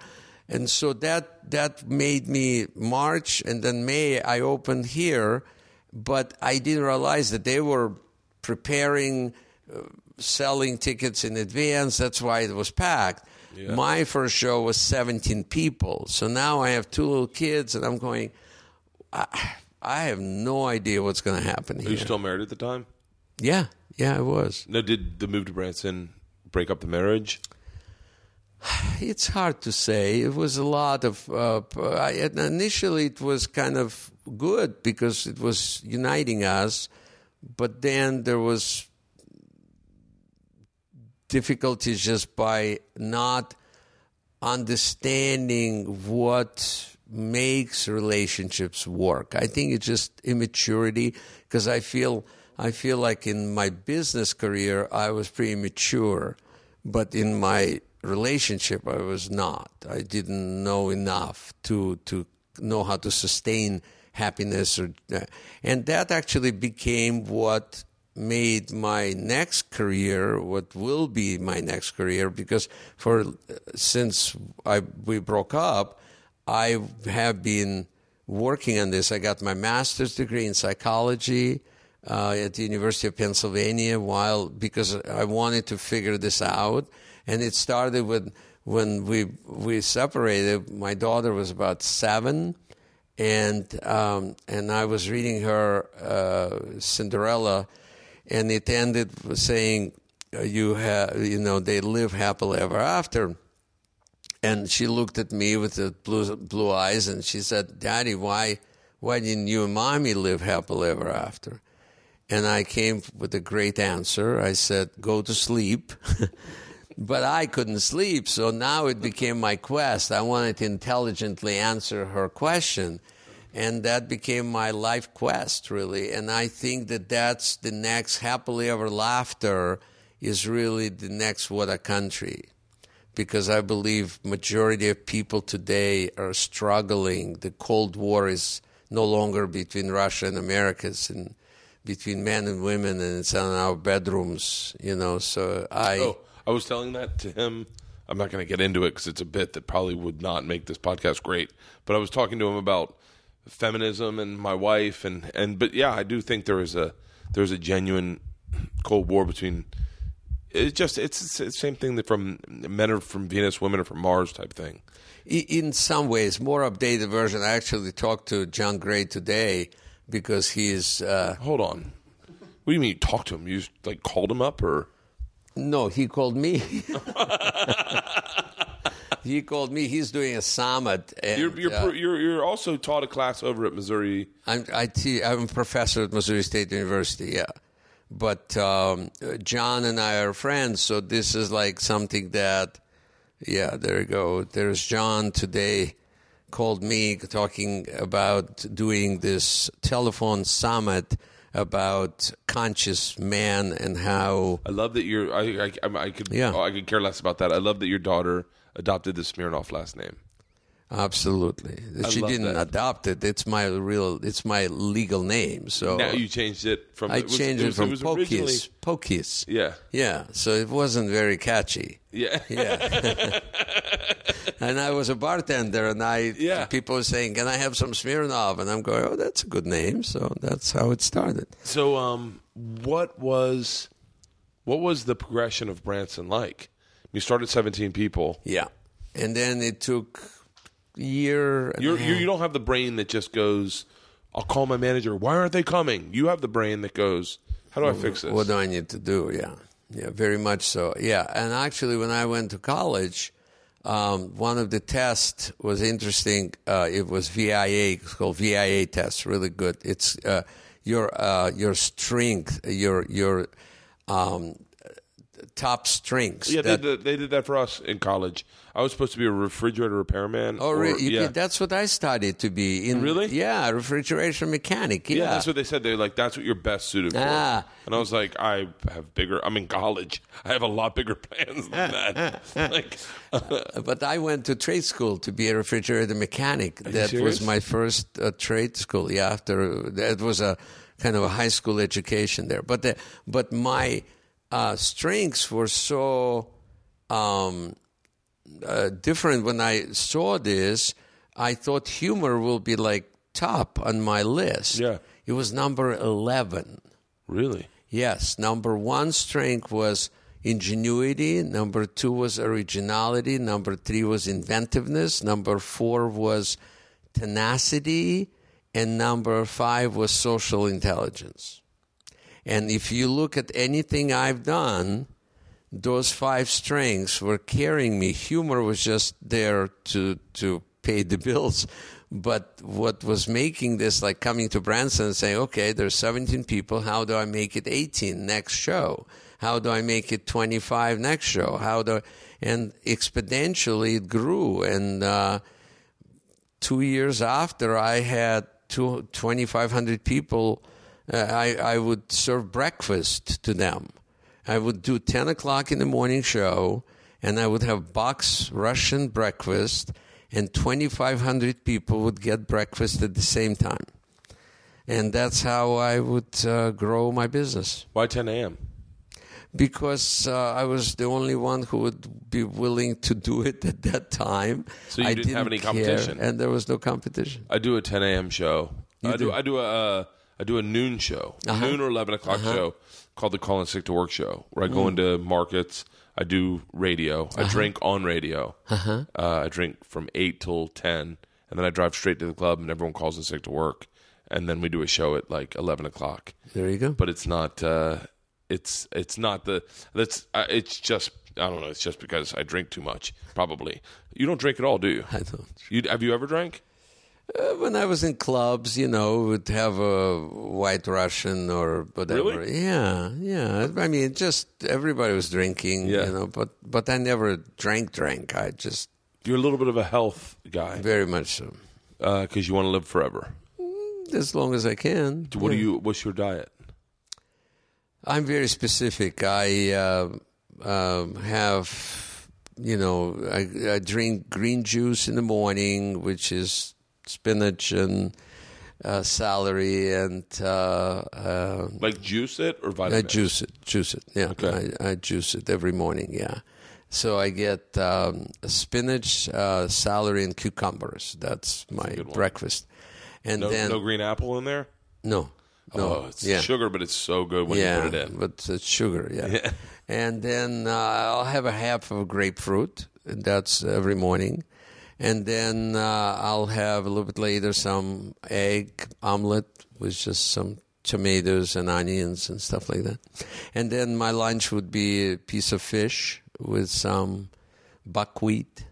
And so that that made me March and then May I opened here, but I didn't realize that they were preparing uh, selling tickets in advance. That's why it was packed. My first show was 17 people. So now I have two little kids and I'm going I, I have no idea what's going to happen Are you still married at the time? yeah, yeah, I was. No. Did the move to Branson break up the marriage? It's hard to say. It was a lot of. Uh, I, initially, it was kind of good because it was uniting us, but then there was difficulties just by not understanding what makes relationships work. I think it's just immaturity because I feel I feel like in my business career I was pretty mature, but in my relationship I was not. I didn't know enough to to know how to sustain happiness or uh, and that actually became what made my next career what will be my next career because for since I we broke up I have been working on this. I got my master's degree in psychology uh, at the University of Pennsylvania while because I wanted to figure this out. And it started with when we we separated my daughter was about 7 and um, and I was reading her uh, Cinderella, and it ended saying, uh, "You have, you know, they live happily ever after." And she looked at me with the blue blue eyes, and she said, "Daddy, why why didn't you and mommy live happily ever after?" And I came with a great answer. I said, "Go to sleep." but I couldn't sleep, so now it became my quest. I wanted to intelligently answer her question, and that became my life quest, really. And I think that that's the next happily ever laughter is really the next what a country, because I believe majority of people today are struggling. The Cold War is no longer between Russia and America; it's in between men and women, and it's in our bedrooms. You know, so I. Oh, I was telling that to him I'm not going to get into it because it's a bit that probably would not make this podcast great. But I was talking to him about feminism and my wife, and and but yeah, I do think there is a there's a genuine cold war between. It's just it's, the same thing that from men are from Venus, women are from Mars type thing. In some ways, more updated version. I actually talked to John Gray today because he is. Uh, Hold on, what do you mean you talked to him? You just, like called him up or? no, he called me. he called me. He's doing a summit. And, You're you're, uh, you're you're also taught a class over at Missouri. I'm I te- I'm a professor at Missouri State University. Yeah, but um, John and I are friends, so this is like something that. Yeah, there you go. There's John today called me talking about doing this telephone summit about conscious man and how I love that you're. I I, I could. Yeah. oh, I could care less about that. I love that your daughter adopted the Smirnoff last name. absolutely she didn't that. adopt it. It's my real. It's my legal name. So Now you changed it from. I it was- changed it, was- from was originally-. Pokhis. Yeah. Yeah, so it wasn't very catchy. Yeah. Yeah. and I was a bartender, and I Yeah. people were saying, "Can I have some Smirnoff?" And I'm going, "Oh, that's a good name." So that's how it started. So, um, what was, what was the progression of Branson like? You started seventeen people. Yeah, and then it took a year. and You're, you half. you don't have the brain that just goes. I'll call my manager. Why aren't they coming? You have the brain that goes. How do I fix this? What do I need to do? Yeah, yeah, very much so. Yeah, and actually, when I went to college, um, one of the tests was interesting. Uh, it was VIA, it's called VIA test. Really good. It's uh, your uh, your strength, your your um, top strings. yeah, that- they, did, they did that for us in college. I was supposed to be a refrigerator repairman. Oh, or- you- yeah. that's what I studied to be. In, Really? Yeah, refrigeration mechanic. Yeah, Yeah, that's what they said. They're like, that's what you're best suited for. Ah. And I was like, I have bigger. I'm in college. I have a lot bigger plans than that. like, But I went to trade school to be a refrigerator mechanic. That was my first uh, trade school. Yeah, after that was a kind of a high school education there. But the, but my uh, strengths were so um, uh, different when I saw this. I thought humor will be like top on my list. Yeah. it was number eleven. really? Yes, number one strength was ingenuity. Number two was originality. Number three was inventiveness. Number four was tenacity. And number five was social intelligence. And if you look at anything I've done, those five strengths were carrying me. Humor was just there to to pay the bills. But what was making this like coming to Branson and saying, okay, there's 17 people. How do I make it 18 next show? How do I make it 25 next show? How do and exponentially it grew. And uh, two years after, I had two, 2,500 people. Uh, I, I would serve breakfast to them. I would do 10 o'clock in the morning show, and I would have box Russian breakfast, and 2,500 people would get breakfast at the same time. And that's how I would uh, grow my business Why 10 a.m.? because uh, I was the only one who would be willing to do it at that time. So you I didn't have any care, competition? and there was no competition. I do a 10 a.m. show. I do. do? I do a. I do a noon show, Uh-huh. noon or 11 o'clock show called the Call and Sick to Work show, where I Mm. go into markets. I do radio. Uh-huh. I drink on radio. Uh, I drink from 8 till 10, and then I drive straight to the club, and everyone calls in sick to work. And then we do a show at like 11 o'clock. There you go. But it's not. Uh, it's it's not the. That's. Uh, it's just. I don't know. It's just because I drink too much. Probably. You don't drink at all, do you? I don't. You have you ever drank? Uh, when I was in clubs, you know, would have a white Russian or whatever. Really? Yeah, yeah. I mean, just everybody was drinking, Yeah. you know, but but I never drank, drank. I just You're a little bit of a health guy very much so. because you want to live forever. As long as I can. What do you? What's your diet? I'm very specific. I uh, um, have, you know, I, I drink green juice in the morning, which is spinach and uh, celery, and uh, uh, Like juice it or I juice it. Juice it. Yeah, Okay. I, I juice it every morning. Yeah, So I get um, spinach, uh, celery, and cucumbers. That's my breakfast. And No, then no green apple in there. no, no, oh, it's yeah. sugar, but it's so good when yeah, you put it in. but it's sugar, yeah. Yeah. And then uh, I'll have a half of a grapefruit. That's every morning. And then uh, I'll have a little bit later some egg omelet with just some tomatoes and onions and stuff like that. And then my lunch would be a piece of fish with some buckwheat,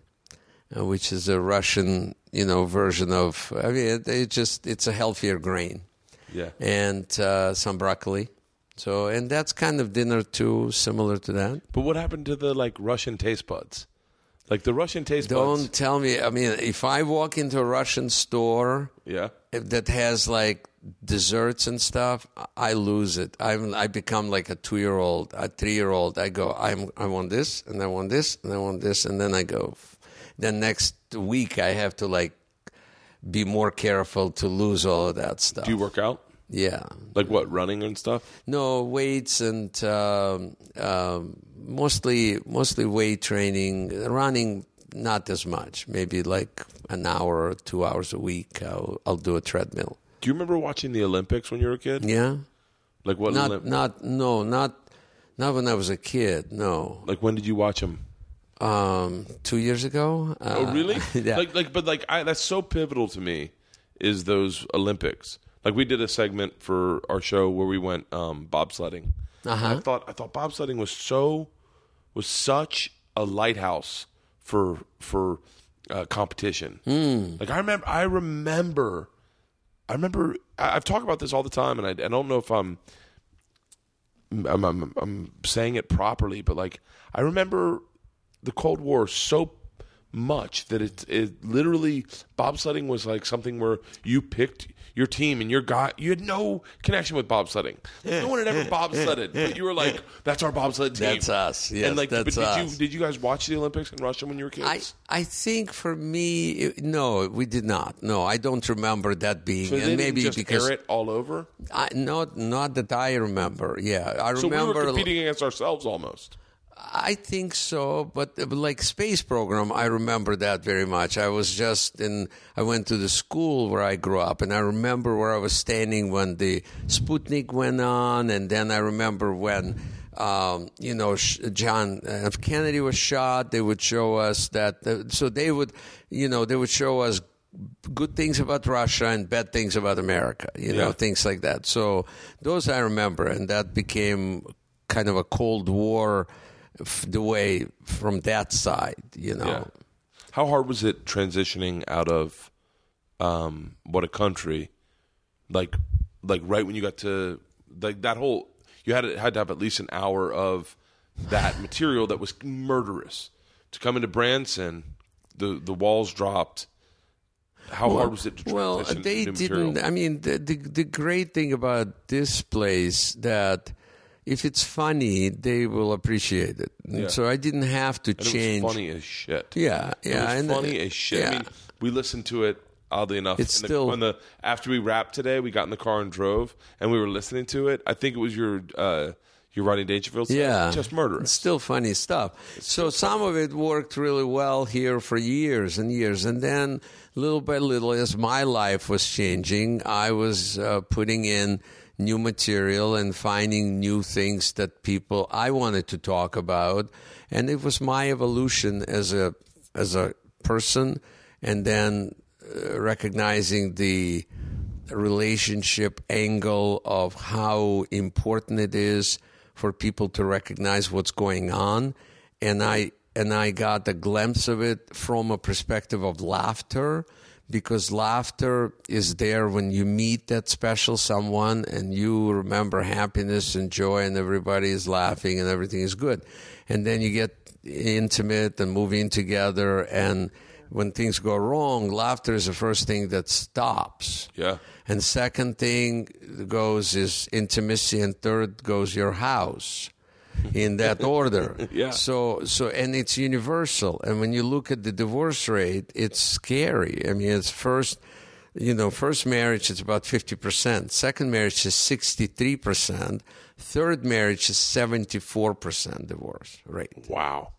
uh, which is a Russian, you know, version of. I mean, it, it just it's a healthier grain Yeah. and uh, some broccoli. So, and that's kind of dinner too, similar to that. But what happened to the like Russian taste buds? Like the Russian taste Don't buds. tell me. I mean, if I walk into a Russian store Yeah. if- that has like desserts and stuff, I lose it. I'm, I become like a two year old, a three year old. I go, I'm, I want this, and I want this, and I want this, and then I go. Then next week, I have to like be more careful to lose all of that stuff. Do you work out? Yeah. Like what, running and stuff? No weights and um, um, mostly mostly weight training, running not as much. Maybe like an hour or two hours a week. I'll, I'll do a treadmill. Do you remember watching the Olympics when you were a kid? Yeah, Like what? not Olymp- not no not not when I was a kid. No, like when did you watch them? um, two years ago. Uh, Oh, really? yeah. Like, like, but like, I, that's so pivotal to me. Is those Olympics? Like, we did a segment for our show where we went um, bobsledding. Uh-huh. I thought I thought bobsledding was so was such a lighthouse for for uh, competition. Hmm. Like I remember, I remember, I remember. I, I've talked about this all the time, and I, I don't know if I'm I'm, I'm I'm saying it properly, but like I remember the Cold War so much that it it literally bobsledding was like something where you picked your team and your guy you had no connection with bobsledding. No one had ever bobsledded, but you were like, "That's our bobsled team." That's us. Yes, and like, that's but did us. you did you guys watch the Olympics in Russia when you were I, kids? I think for me, it- no, we did not. No, I don't remember that being. so and maybe just because air it all over. I, not not that I remember. Yeah, I So we remember. were competing against ourselves almost. I think so, but uh, like space program, I remember that very much. I was just in. I went to the school where I grew up, and I remember where I was standing when the Sputnik went on, and then I remember when. Um, you know, John F. Kennedy was shot. They would show us that. Uh, so they would, you know, they would show us good things about Russia and bad things about America, you know, things like that. So those I remember, and that became kind of a Cold War f- the way from that side, you know. Yeah. How hard was it transitioning out of um, what a country, like, like right when you got to like that whole, you had had to have at least an hour of that material that was murderous to come into Branson. The the walls dropped. How hard was it to transition? Well, they didn't. I mean, the, the the great thing about this place that if it's funny, they will appreciate it. Yeah. So I didn't have to And change. It was funny as shit. Yeah, It yeah, was funny uh, as shit. yeah. I mean, we listened to it oddly enough. It's the, still- when the after we wrapped today, we got in the car and drove, and we were listening to it. I think it was your uh, your Rodney Dangerfield. set. Yeah, just It's still funny stuff. so some of it worked really well here for years and years, and then little by little, as my life was changing, I was uh, putting in new material and finding new things that people I wanted to talk about, and it was my evolution as a as a person, and then uh, recognizing the relationship angle of how important it is for people to recognize what's going on. And i and i got a glimpse of it from a perspective of laughter because laughter is there when you meet that special someone and you remember happiness and joy and everybody is laughing and everything is good and then you get intimate and moving together and when things go wrong laughter is the first thing that stops Yeah. and second thing goes is intimacy, and third goes your house. In that order, Yeah. So, so, and it's universal. And when you look at the divorce rate, it's scary. I mean, it's first, you know, first marriage is about fifty percent. Second marriage is sixty-three percent. Third marriage is seventy-four percent divorce rate. Wow.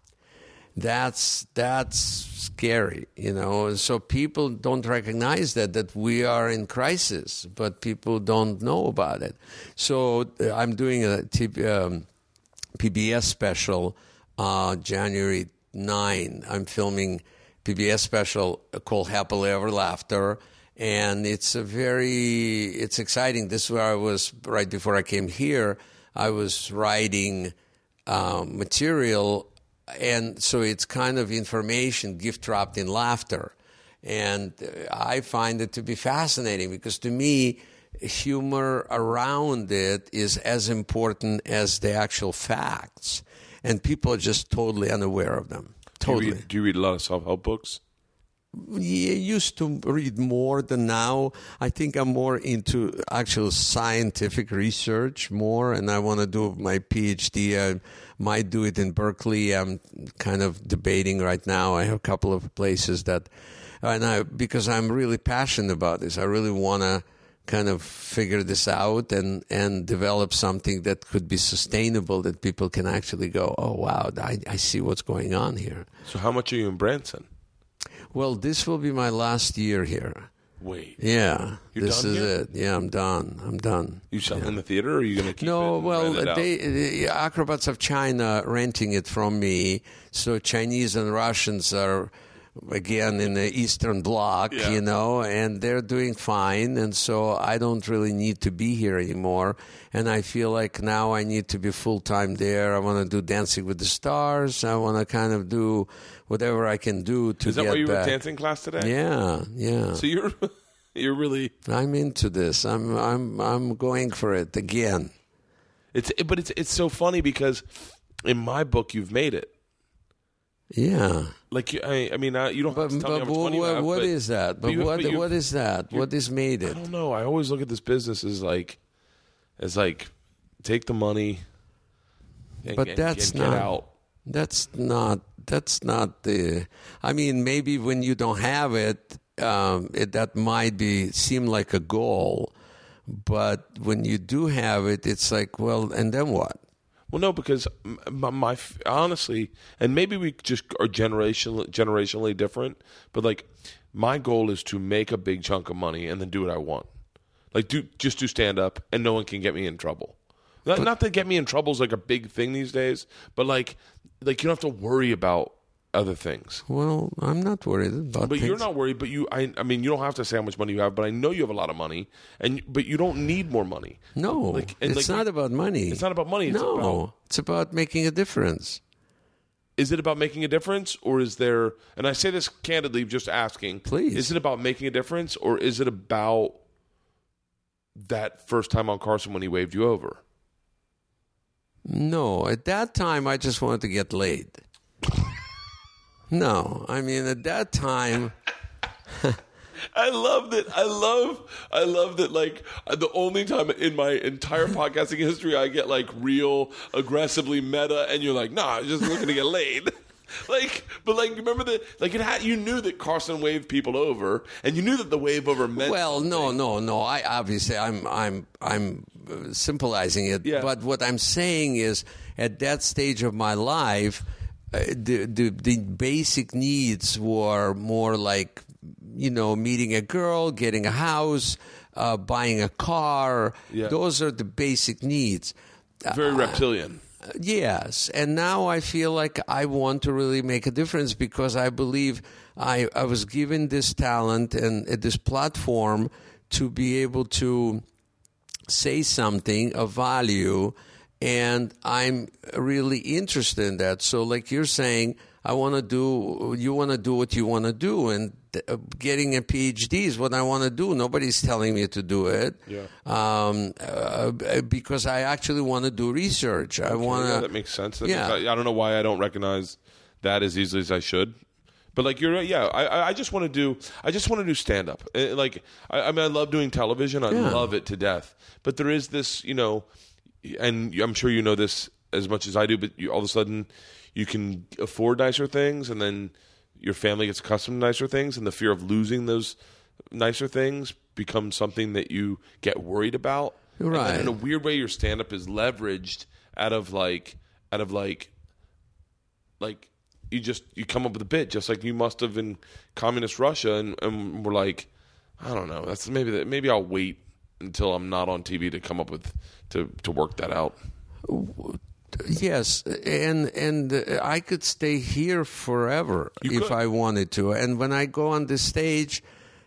that's that's scary, you know. And so people don't recognize that that we are in crisis, but people don't know about it. So uh, I'm doing a TV, um, PBS special uh, January 9. I'm filming PBS special called Happily Ever Laughter. And it's a very, it's exciting. This is where I was right before I came here. I was writing um, material, and so it's kind of information gift wrapped in laughter. And uh, I find it to be fascinating because to me, humor around it is as important as the actual facts. And people are just totally unaware of them. Do you, Totally. read, do you read a lot of self help books? Yeah, used to read more than now. I think I'm more into actual scientific research more, and I want to do my PhD. I might do it in Berkeley. I'm kind of debating right now. I have a couple of places that, and I because I'm really passionate about this. I really want to kind of figure this out and and develop something that could be sustainable that people can actually go, oh wow, I, I see what's going on here. So how much are you in Branson? Well, this will be my last year here. Wait, Yeah, You're this is here? it. Yeah, I'm done. I'm done. you selling in the theater, or are you going to keep it? No, well, rent it out? they, the acrobats of China renting it from me. So Chinese and Russians are again in the Eastern Bloc, Yeah. you know, and they're doing fine. And so I don't really need to be here anymore. And I feel like now I need to be full time there. I want to do Dancing with the Stars. I want to kind of do whatever I can do to Is that get why you were back. at dancing class today? Yeah, yeah. So you're you're really I'm into this. I'm I'm I'm going for it again. it's but it's it's so funny because in my book you've made it. Yeah. Like I, I mean, uh, you don't have But, to tell me but how much what, money you have. what but is that? But you- what you- what is that? What is made it? I don't know. I always look at this business as like as like take the money, and, But and- that's and get not- out. That's not that's not the. I mean, maybe when you don't have it, um, it that might be seem like a goal, but when you do have it, it's like, well, and then what? Well, no, because my, my honestly, and maybe we just are generationally generationally different, but like my goal is to make a big chunk of money and then do what I want. Like do just do stand up, and no one can get me in trouble. Not, not that get me in trouble is like a big thing these days, but like like you don't have to worry about other things. Well, I'm not worried about. But you're not worried. But you, I, I mean, you don't have to say how much money you have. But I know you have a lot of money, and but you don't need more money. No, Like- it's like- not about money. It's not about money. It's no, about it's about making a difference. is it about making a difference or is there and i say this candidly just asking Please. is it about making a difference or is it about that first time on carson when he waved you over No, at that time I just wanted to get laid. No, I mean at that time, i love that i love i love that like the only time in my entire podcasting history i get like real aggressively meta and you're like nah i'm just looking to get laid like but like remember that like it had you knew that carson waved people over and you knew that the wave over meant well, no, no, no. I obviously I'm I'm I'm symbolizing it, Yeah. but what I'm saying is at that stage of my life, the, the the basic needs were more like you know meeting a girl, getting a house, uh, buying a car. Yeah. Those are the basic needs. very reptilian Yes, and now I feel like I want to really make a difference because I believe I, I was given this talent and uh, this platform to be able to say something of value, and I'm really interested in that. So, like you're saying, I want to do, you want to do what you want to do, and uh, getting a PhD is what I want to do. Nobody's telling me to do it. Yeah. Um, uh, because I actually want to do research. I want to. yeah, that makes sense. That Yeah. makes- I, I don't know why I don't recognize that as easily as I should. But like you're right, yeah. I I- I just want to do I just want to do stand up. Like I, I mean, I love doing television. I Yeah. love it to death. But there is this, you know, and I'm sure you know this as much as I do. But you, all of a sudden, you can afford nicer things, and then your family gets accustomed to nicer things, and the fear of losing those nicer things becomes something that you get worried about. And Right. in a weird way, your stand up is leveraged out of like out of like like you just you come up with a bit just like you must have in communist Russia, and, and we're like, I don't know. That's maybe that maybe I'll wait until I'm not on TV to come up with to to work that out. Yes, and and I could stay here forever You if could. I wanted to. And when I go on the stage,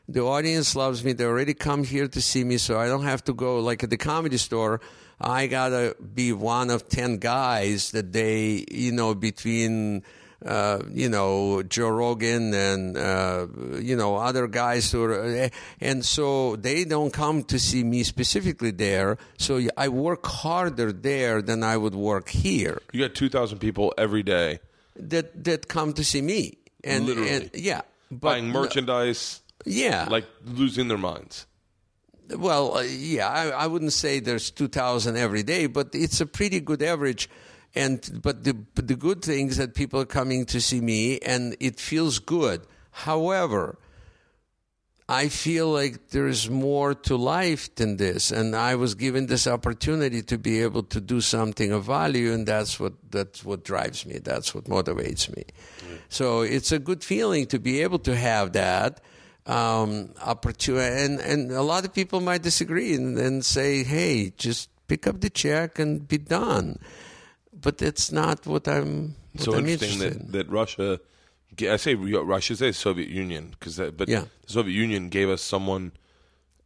the audience loves me. They already come here to see me, so I don't have to go like at the comedy store. I gotta be one of ten guys that they, you know, between. Uh, you know Joe Rogan and uh, you know other guys who are, and so they don't come to see me specifically there. So I work harder there than I would work here. You got two thousand people every day That that come to see me and, Literally. and yeah, but buying merchandise, Yeah, like losing their minds. Well, uh, yeah, I, I wouldn't say there's 2,000 every day, but it's a pretty good average. And but the but the good thing is that people are coming to see me, and it feels good. However, I feel like there is more to life than this, and I was given this opportunity to be able to do something of value, and that's what that's what drives me. That's what motivates me. So it's a good feeling to be able to have that um, opportunity. And, and a lot of people might disagree and, and say, hey, just pick up the check and be done. But that's not what I'm, what so I'm interesting interested in. that, that Russia, I say Russia, I say Soviet Union, because but Yeah. the Soviet Union gave us someone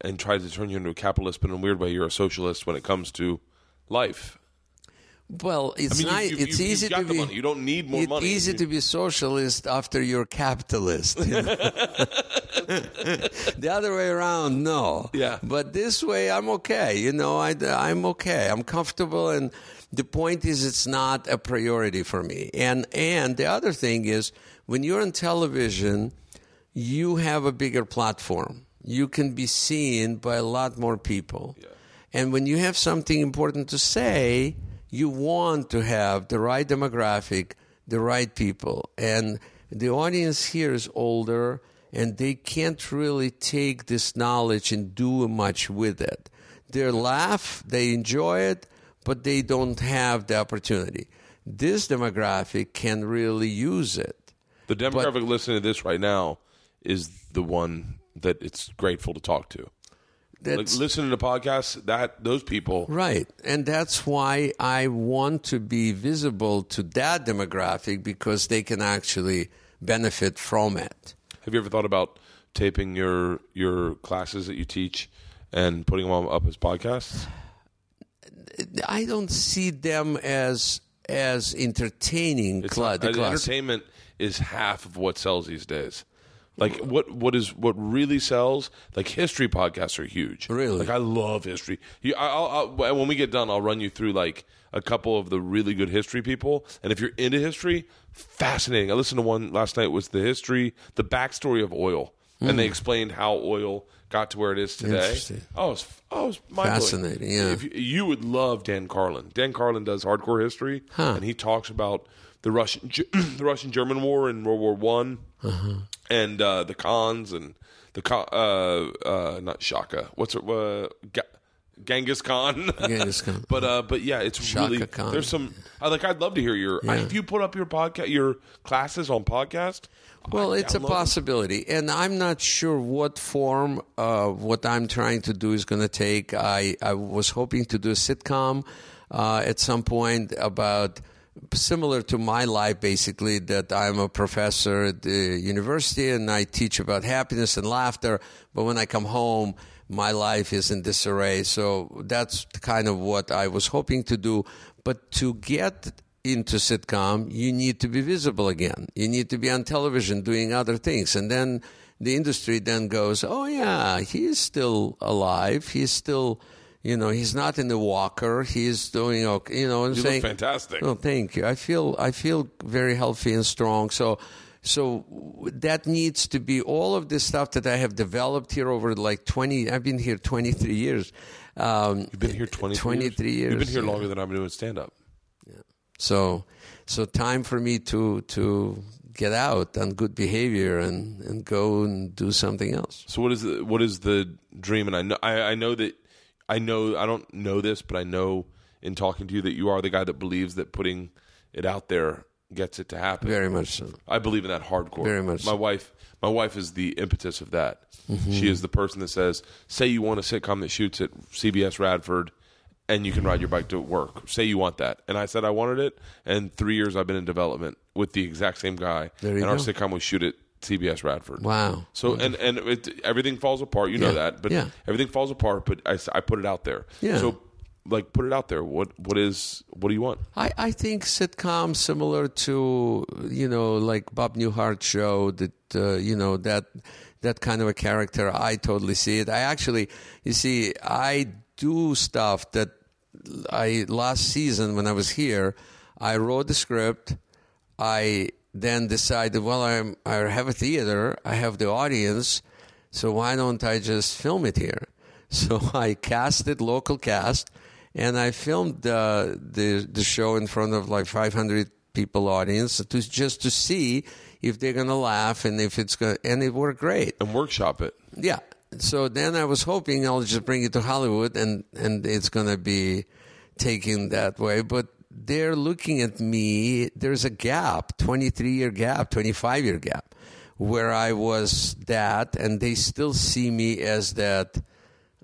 and tried to turn you into a capitalist, but in a weird way, you're a socialist when it comes to life. Well, it's I mean, you- nice. you, it's you, easy to the be. money. You don't need more it's money. easy You- to be socialist after you're capitalist. know? the other way around, no. Yeah. But this way, I'm okay. You know, I, I'm okay. I'm comfortable, and the point is, it's not a priority for me. And and the other thing is, when you're on television, you have a bigger platform. You can be seen by a lot more people. And when you have something important to say, you want to have the right demographic, the right people. And the audience here is older and they can't really take this knowledge and do much with it. They laugh, they enjoy it, but they don't have the opportunity. This demographic can really use it. the demographic listening to this right now is the one that it's grateful to talk to. Like listening to podcasts, that those people. Right. And that's why I want to be visible to that demographic because they can actually benefit from it. Have you ever thought about taping your your classes that you teach and putting them up as podcasts? I don't see them as as entertaining It's cla- not- the uh, entertainment is half of what sells these days. Like what what is what really sells? Like history podcasts are huge. Really? like I love history. You, I, I'll, I'll, when we get done, I'll run you through like a couple of the really good history people. And if you're into history, fascinating. I listened to one last night. Was the history, the backstory of oil, and they explained how oil got to where it is today. Oh, it's oh, it's. Fascinating, yeah. If you, you would love Dan Carlin. Dan Carlin does hardcore history, Huh. and he talks about the Russian the Russian German War in World War One, Uh-huh. and uh, the Khans and the uh, uh, not Shaka. What's it? Uh, Ga- Genghis Khan. Genghis Khan. but uh, but yeah, it's Chaka really Khan. there's some. I like. I'd love to hear your. Yeah. If you put up your podcast, your classes on podcast. Well, I'd it's a possibility, and I'm not sure what form uh, what I'm trying to do is going to take. I, I was hoping to do a sitcom uh, at some point about similar to my life, basically that I'm a professor at the university and I teach about happiness and laughter, but when I come home, my life is in disarray. So that's kind of what I was hoping to do. But to get into sitcom, you need to be visible again. You need to be on television doing other things. And then the industry then goes, oh, yeah, he's still alive. He's still, you know, he's not in the walker. He's doing okay. You know, I'm You saying, look fantastic. Oh, thank you. I feel I feel very healthy and strong. So so that needs to be all of this stuff that I have developed here over like 20 I've been here 23 years. Um, You've been here 23, 23 years. You've been here longer than I've been doing stand up. So so time for me to to get out on good behavior and, and go and do something else. So what is the what is the dream? And I know I, I know that I know I don't know this, but I know in talking to you that you are the guy that believes that putting it out there gets it to happen. Very much so. I believe in that hardcore. Very much My so. wife, my wife is the impetus of that. Mm-hmm. She is the person that says, "Say you want a sitcom that shoots at CBS Radford, and you can ride your bike to work. Say you want that." And I said I wanted it. And three years I've been in development with the exact same guy. There you and our sitcom we shoot at CBS Radford. Wow. So and and it, everything falls apart. You know Yeah. that, but Yeah. everything falls apart. But I, I put it out there. Yeah. So like put it out there. What what is what do you want? I, I think sitcom similar to you know like Bob Newhart show that uh, you know that that kind of a character. I totally see it. I actually, you see, I do stuff that I last season when I was here, I wrote the script. I then decided, well, I'm I have a theater, I have the audience, so why don't I just film it here? So I casted local cast, and I filmed uh, the the show in front of like 500 people audience to just to see if they're gonna laugh and if it's gonna and it worked great. And workshop it. Yeah. So then I was hoping I'll just bring it to Hollywood and, and it's going to be taken that way. But they're looking at me. There's a gap, 23 year gap, 25 year gap, where I was that, and they still see me as that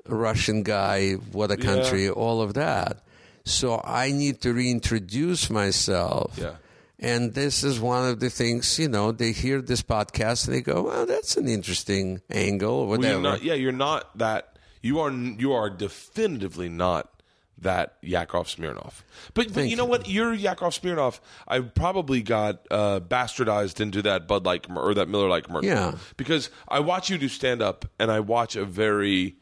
Russian guy, what a country, all of that. So I need to reintroduce myself. Yeah. And this is one of the things, you know, they hear this podcast and they go, well, that's an interesting angle or Well, whatever. you're not, yeah, you're not that. You are you are definitively not that Yakov Smirnoff. But, but you know you. what? You're Yakov Smirnoff. I probably got uh, bastardized into that Bud Light or that Miller Lite commercial. Yeah. Because I watch you do stand up, and I watch a very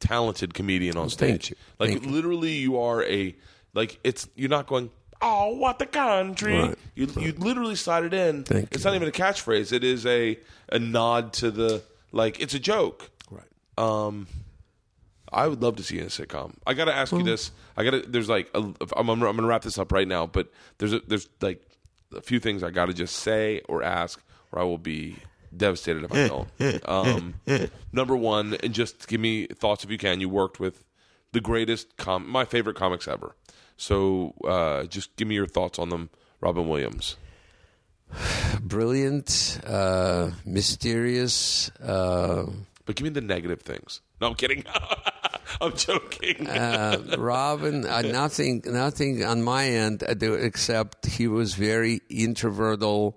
talented comedian on stage. Like you. literally, you are a like. It's you're not going. Oh, what the country! Right. You you literally slide it in. Thank it's you. not even a catchphrase. It is a a nod to the like. It's a joke. Right. Um, I would love to see you in a sitcom. I got to ask you this. I got to. There's like. A, I'm, I'm going to wrap this up right now, but there's a, there's like a few things I got to just say or ask, or I will be devastated if I don't. Um, number one, and just give me thoughts if you can. You worked with the greatest com, my favorite comics ever. So uh, just give me your thoughts on them, Robin Williams. Brilliant, uh, mysterious, uh, But give me the negative things. No, I'm kidding. I'm joking. uh, Robin, uh, nothing, nothing on my end uh, except he was very introvertal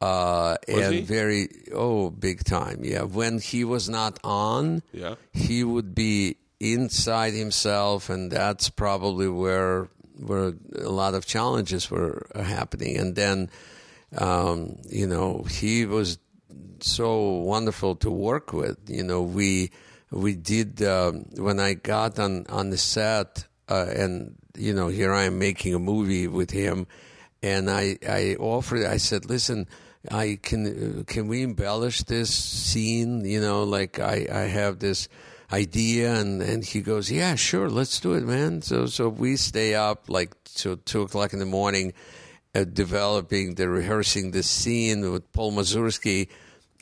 uh, and he? very oh big time. Yeah, when he was not on, Yeah. he would be inside himself, and that's probably where where a lot of challenges were happening. And then, um, you know, he was so wonderful to work with. You know, we we did um, when I got on on the set, uh, and you know, here I am making a movie with him, and I I offered. I said, listen. I can can we embellish this scene? You know, like I, I have this idea, and, and he goes, yeah, sure, let's do it, man. So so we stay up like till two o'clock in the morning, uh, developing the rehearsing the scene with Paul Mazursky.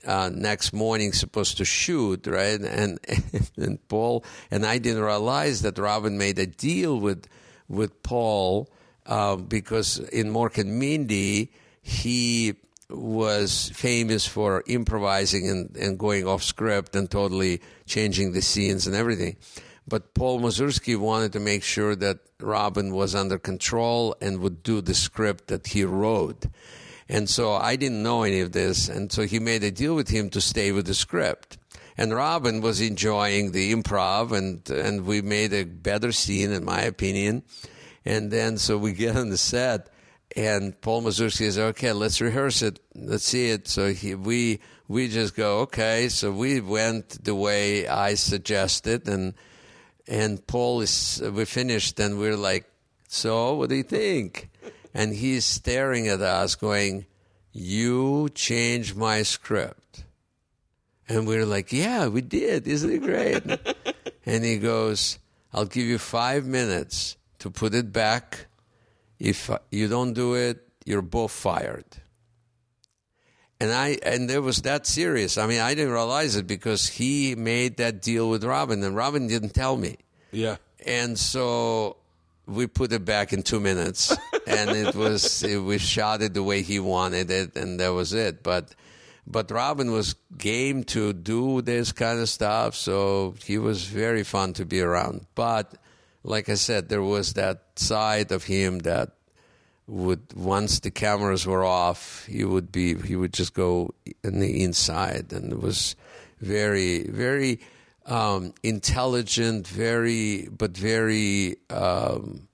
Uh, next morning, supposed to shoot, right? And and Paul and I didn't realize that Robin made a deal with with Paul uh, because in Mork and Mindy he was famous for improvising and, and going off script and totally changing the scenes and everything. But Paul Mazursky wanted to make sure that Robin was under control and would do the script that he wrote. And so I didn't know any of this. And so he made a deal with him to stay with the script. And Robin was enjoying the improv and, and we made a better scene, in my opinion. And then so we get on the set and Paul Mazursky says, "Okay, let's rehearse it. Let's see it." So he, we we just go, "Okay." So we went the way I suggested, and and Paul is we finished, and we're like, "So, what do you think?" And he's staring at us, going, "You changed my script," and we're like, "Yeah, we did. Isn't it great?" and he goes, "I'll give you five minutes to put it back." If you don't do it, you're both fired. And I and it was that serious. I mean, I didn't realize it because he made that deal with Robin, and Robin didn't tell me. yeah. And so we put it back in two minutes. and it was it, we shot it the way he wanted it, and that was it. But but Robin was game to do this kind of stuff, so he was very fun to be around. But like I said, there was that side of him that would once the cameras were off, he would be he would just go in the inside, and it was very very um, intelligent, very but very um,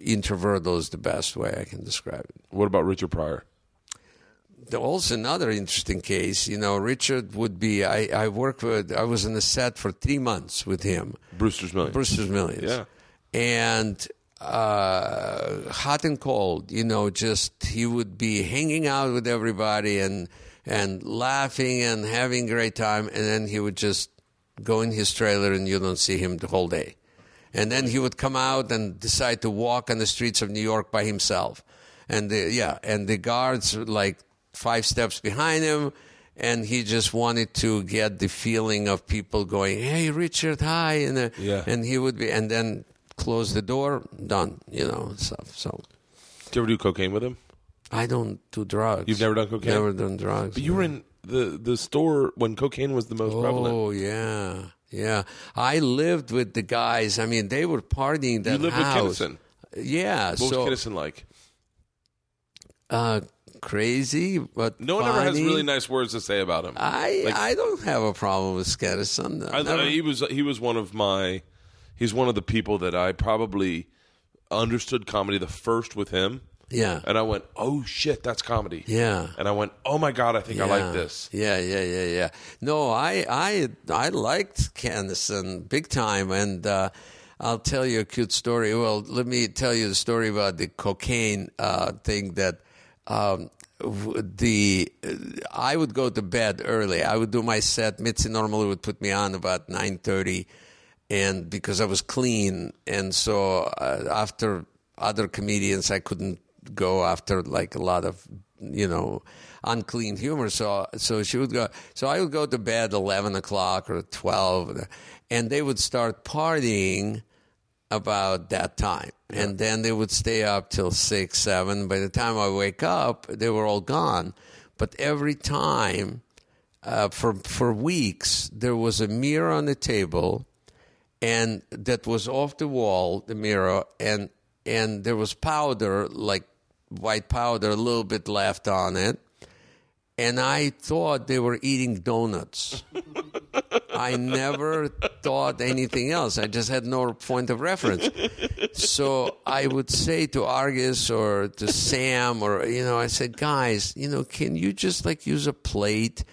introverted is the best way I can describe it. What about Richard Pryor? Also, another interesting case. You know, Richard would be. I, I worked with. I was in the set for three months with him. Brewster's Millions. Brewster's Millions. Yeah. And uh, hot and cold, you know, just he would be hanging out with everybody and and laughing and having a great time, and then he would just go in his trailer and you don't see him the whole day. And then he would come out and decide to walk on the streets of New York by himself. And the, yeah, and the guards like five steps behind him and he just wanted to get the feeling of people going, "Hey, Richard, hi," and uh, Yeah. and he would be, and then close the door, done, you know, stuff. So Did you ever do cocaine with him? I don't do drugs. You've never done cocaine? Never done drugs. But you were in the the store when cocaine was the most prevalent. Oh yeah, yeah. I lived with the guys. I mean, they were partying that You lived with house. Kinison. Yeah. What so was Kinison like? uh, crazy, but No one ever has really nice words to say about him. I like- I don't have a problem with Skedison. I, Never- he was he was one of my he's one of the people that I probably understood comedy the first with him, yeah. and I went, oh shit, that's comedy. Yeah. and I went, oh my god, I think I like this. Yeah, yeah, yeah, yeah. No, I, I, I liked Candace big time, and uh, I'll tell you a cute story. Well, let me tell you the story about the cocaine uh, thing. That um, the I would go to bed early. I would do my set. Mitzi normally would put me on about nine thirty, and because I was clean, and so uh, after other comedians, I couldn't go after like a lot of you know unclean humor. So so she would go. So I would go to bed eleven o'clock or twelve, and they would start partying about that time. And then they would stay up till six, seven. By the time I wake up, they were all gone. But every time, uh, for for weeks, there was a mirror on the table, and that was off the wall, the mirror, and and there was powder, like white powder, a little bit left on it. And I thought they were eating donuts. I never thought anything else. I just had no point of reference. So I would say to Argus or to Sam or you know, I said, guys, you know, can you just like use a plate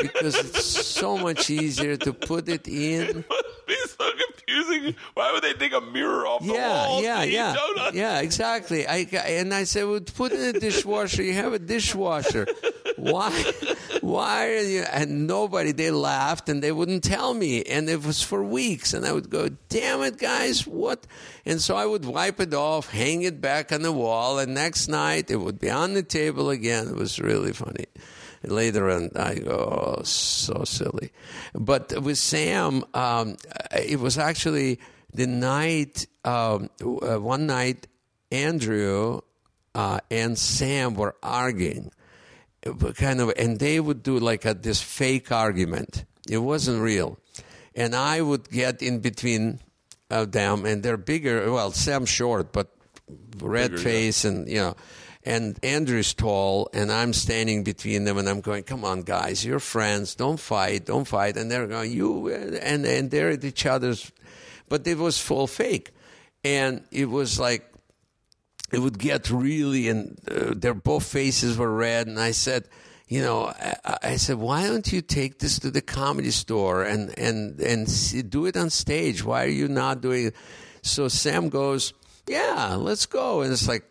because it's so much easier to put it in. Be so confusing. Why would they take a mirror off the Yeah, wall? yeah, eat yeah, yeah, exactly. I and I said, well, put it in a dishwasher. You have a dishwasher. Why? Why are you? And nobody. They laughed and they wouldn't tell me. And it was for weeks. And I would go, damn it, guys, what? And so I would wipe it off, hang it back on the wall, and next night it would be on the table again. It was really funny. Later on, I go, oh, so silly. But with Sam, um, it was actually the night, um, uh, one night, Andrew uh, and Sam were arguing, kind of, and they would do like a, this fake argument. It wasn't real, and I would get in between of them, and they're bigger. Well, Sam's short, but red Bigger, yeah. face, and you know. And Andrew's tall, and I'm standing between them, and I'm going, "Come on, guys, you're friends. Don't fight, don't fight." And they're going, "You," and and they're at each other's, but it was full fake, and it was like it would get really and uh, their both faces were red and i said you know I, I said why don't you take this to the comedy store and and and see, do it on stage? Why are you not doing it? So sam goes yeah let's go. And it's like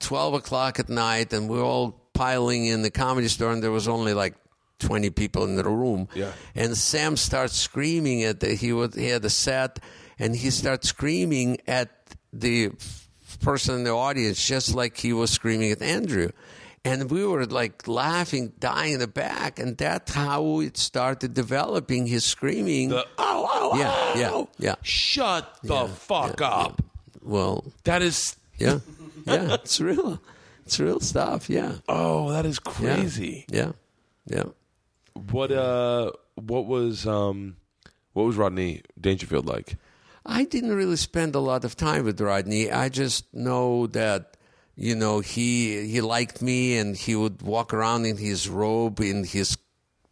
12 o'clock at night and we're all piling in the comedy store and there was only like 20 people in the room. Yeah. and sam starts screaming at the he was he had a set and he starts screaming at the person in the audience just like he was screaming at Andrew. And we were like laughing, dying in the back, and that's how it started developing his screaming. The, oh, oh, Yeah, oh, yeah, oh. yeah. Shut the Yeah, fuck yeah, up. well, That is yeah. yeah, it's real. It's real stuff. Yeah. Oh, that is Yeah. crazy. Yeah. Yeah. What uh, what was um, what was Rodney Dangerfield like? I didn't really spend a lot of time with Rodney. I just know that you know he he liked me and he would walk around in his robe in his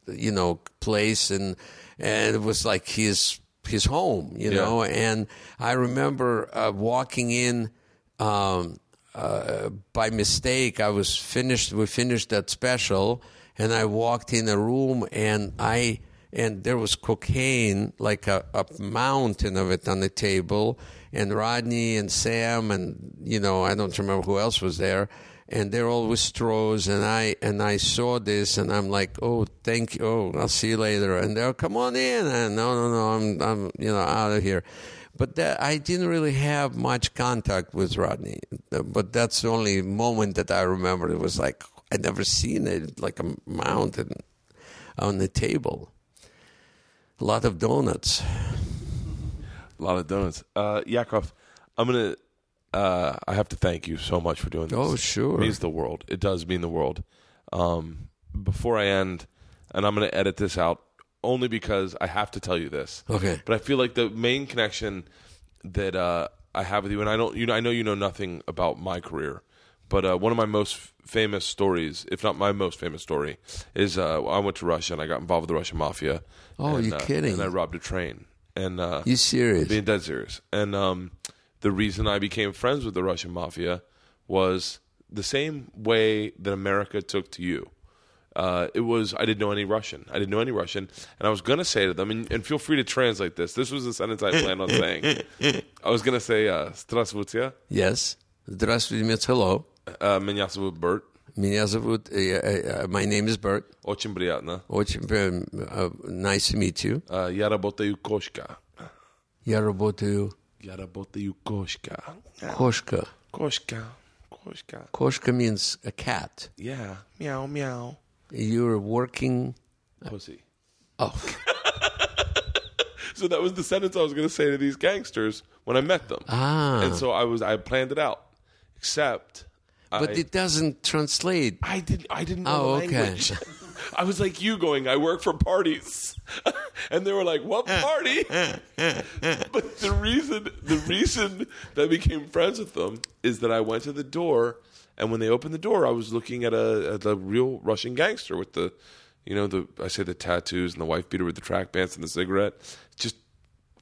you know place and and it was like his his home, you Yeah. know. And I remember uh, walking in um, uh, by mistake. I was finished. We finished that special, and I walked in a room, and I and there was cocaine, like a, a mountain of it on the table, and Rodney and Sam, and you know I don't remember who else was there. And they're all with straws, and I and I saw this, and I'm like, "Oh, thank you. Oh, I'll see you later." And they're, "Come on in." And no, no, no, I'm, I'm, you know, out of here but that, I didn't really have much contact with Rodney. But that's the only moment that I remember. It was like I'd never seen it, like a mountain on the table. A lot of donuts. A lot of donuts. Uh, Yakov, I'm gonna. Uh, I have to thank you so much for doing this. Oh, sure. It means the world. It does mean the world. Um, before I end, and I'm gonna edit this out only because I have to tell you this. Okay. But I feel like the main connection that uh, I have with you, and I don't, you know, I know you know nothing about my career, but uh, one of my most f- famous stories, if not my most famous story, is uh, I went to Russia and I got involved with the Russian mafia. Oh, and, you uh, kidding. And I robbed a train. And uh, You serious? being dead serious. And um, the reason I became friends with the Russian mafia was the same way that America took to you. Uh, it was I didn't know any Russian. I didn't know any Russian, and I was gonna say to them, and, and feel free to translate this. This was the sentence I planned on saying. I was gonna say, uh, "Здравствуйте, Yes. Здравствуйте, means hello. uh, меня зовут Bert, Меня зовут, uh, uh, my name is Bert. очень приятно. Очень при- uh, nice to meet you. Uh, я работаю кошка, Я работаю я работаю кошка, кошка. кошка, кошка. Кошка means a cat. Yeah, meow meow. You're working. Pussy. Oh, So that was the sentence I was going to say to these gangsters when I met them. Ah. And so I was I planned it out. Except but I, it doesn't translate. I didn't I didn't know Oh, the okay. I was like you going, I work for parties. and they were like, What party? but the reason the reason that I became friends with them is that I went to the door and when they opened the door I was looking at a at a real Russian gangster with the you know, the I say the tattoos and the wife beater with the track pants and the cigarette. Just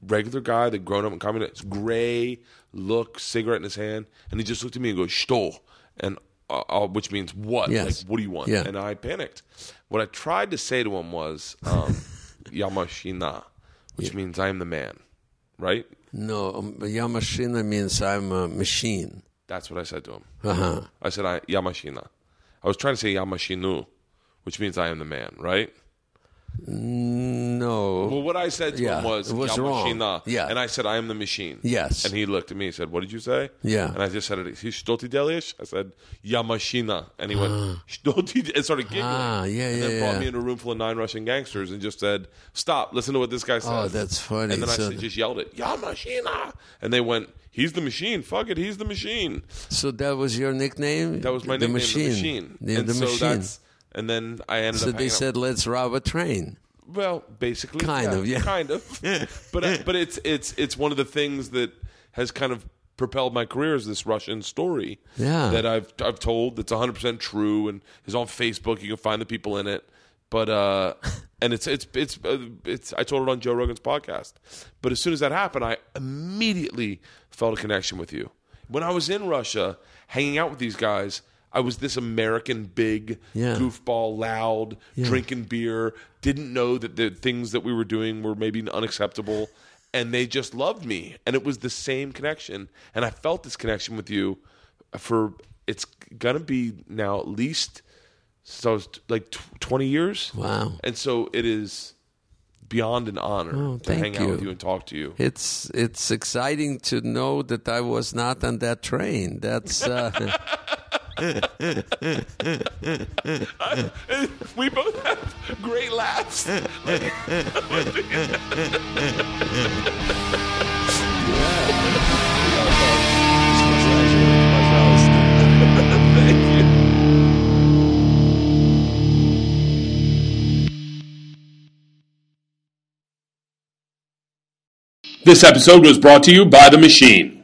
regular guy that grown up in communist, gray look, cigarette in his hand, and he just looked at me and goes, "Stol," and uh, uh, which means what? Yes. Like, what do you want? Yeah. And I panicked. What I tried to say to him was, um, "Yamashina," which means I am the man. Right? No, um, Yamashina means I'm a machine. That's what I said to him. Uh huh. I said, I, Yamashina. I was trying to say Yamashinu, which means I am the man, right? No. Well, what I said to Yeah, him was, it was wrong. Yamashina. Yeah. And I said, I am the machine. Yes. And he looked at me and said, What did you say? Yeah. And I just said it. He's Stoti Delish? I said, Yamashina. And he went, Stoti, and started giggling. Ah, yeah, And then brought yeah. me in a room full of nine Russian gangsters and just said, Stop, listen to what this guy says. Oh, that's funny. And then I So- said, just yelled it, Yamashina. And they went, He's the machine. Fuck it, he's the machine. So that was your nickname? That was my the nickname, machine. the machine. The, and the so machine. that's, and then I ended So up they said, let's rob a train. Well, basically, Kind of, yeah. kind of. but but it's it's it's one of the things that has kind of propelled my career is this Russian story. Yeah. that I've I've told that's 100 percent true and is on Facebook. You can find the people in it. But uh, and it's it's it's uh, it's I told it on Joe Rogan's podcast. But as soon as that happened, I immediately felt a connection with you. When I was in Russia, hanging out with these guys. I was this American big Yeah. goofball, loud, drinking beer, didn't know that the things that we were doing were maybe unacceptable. And they just loved me. And it was the same connection. And I felt this connection with you for, it's going to be now at least, so was like tw- 20 years. Wow. And so it is beyond an honor Oh, to hang out with you and talk to you. It's it's exciting to know that I was not on that train. That's uh, I, we both have great laughs. Thank you. This episode was brought to you by The Machine.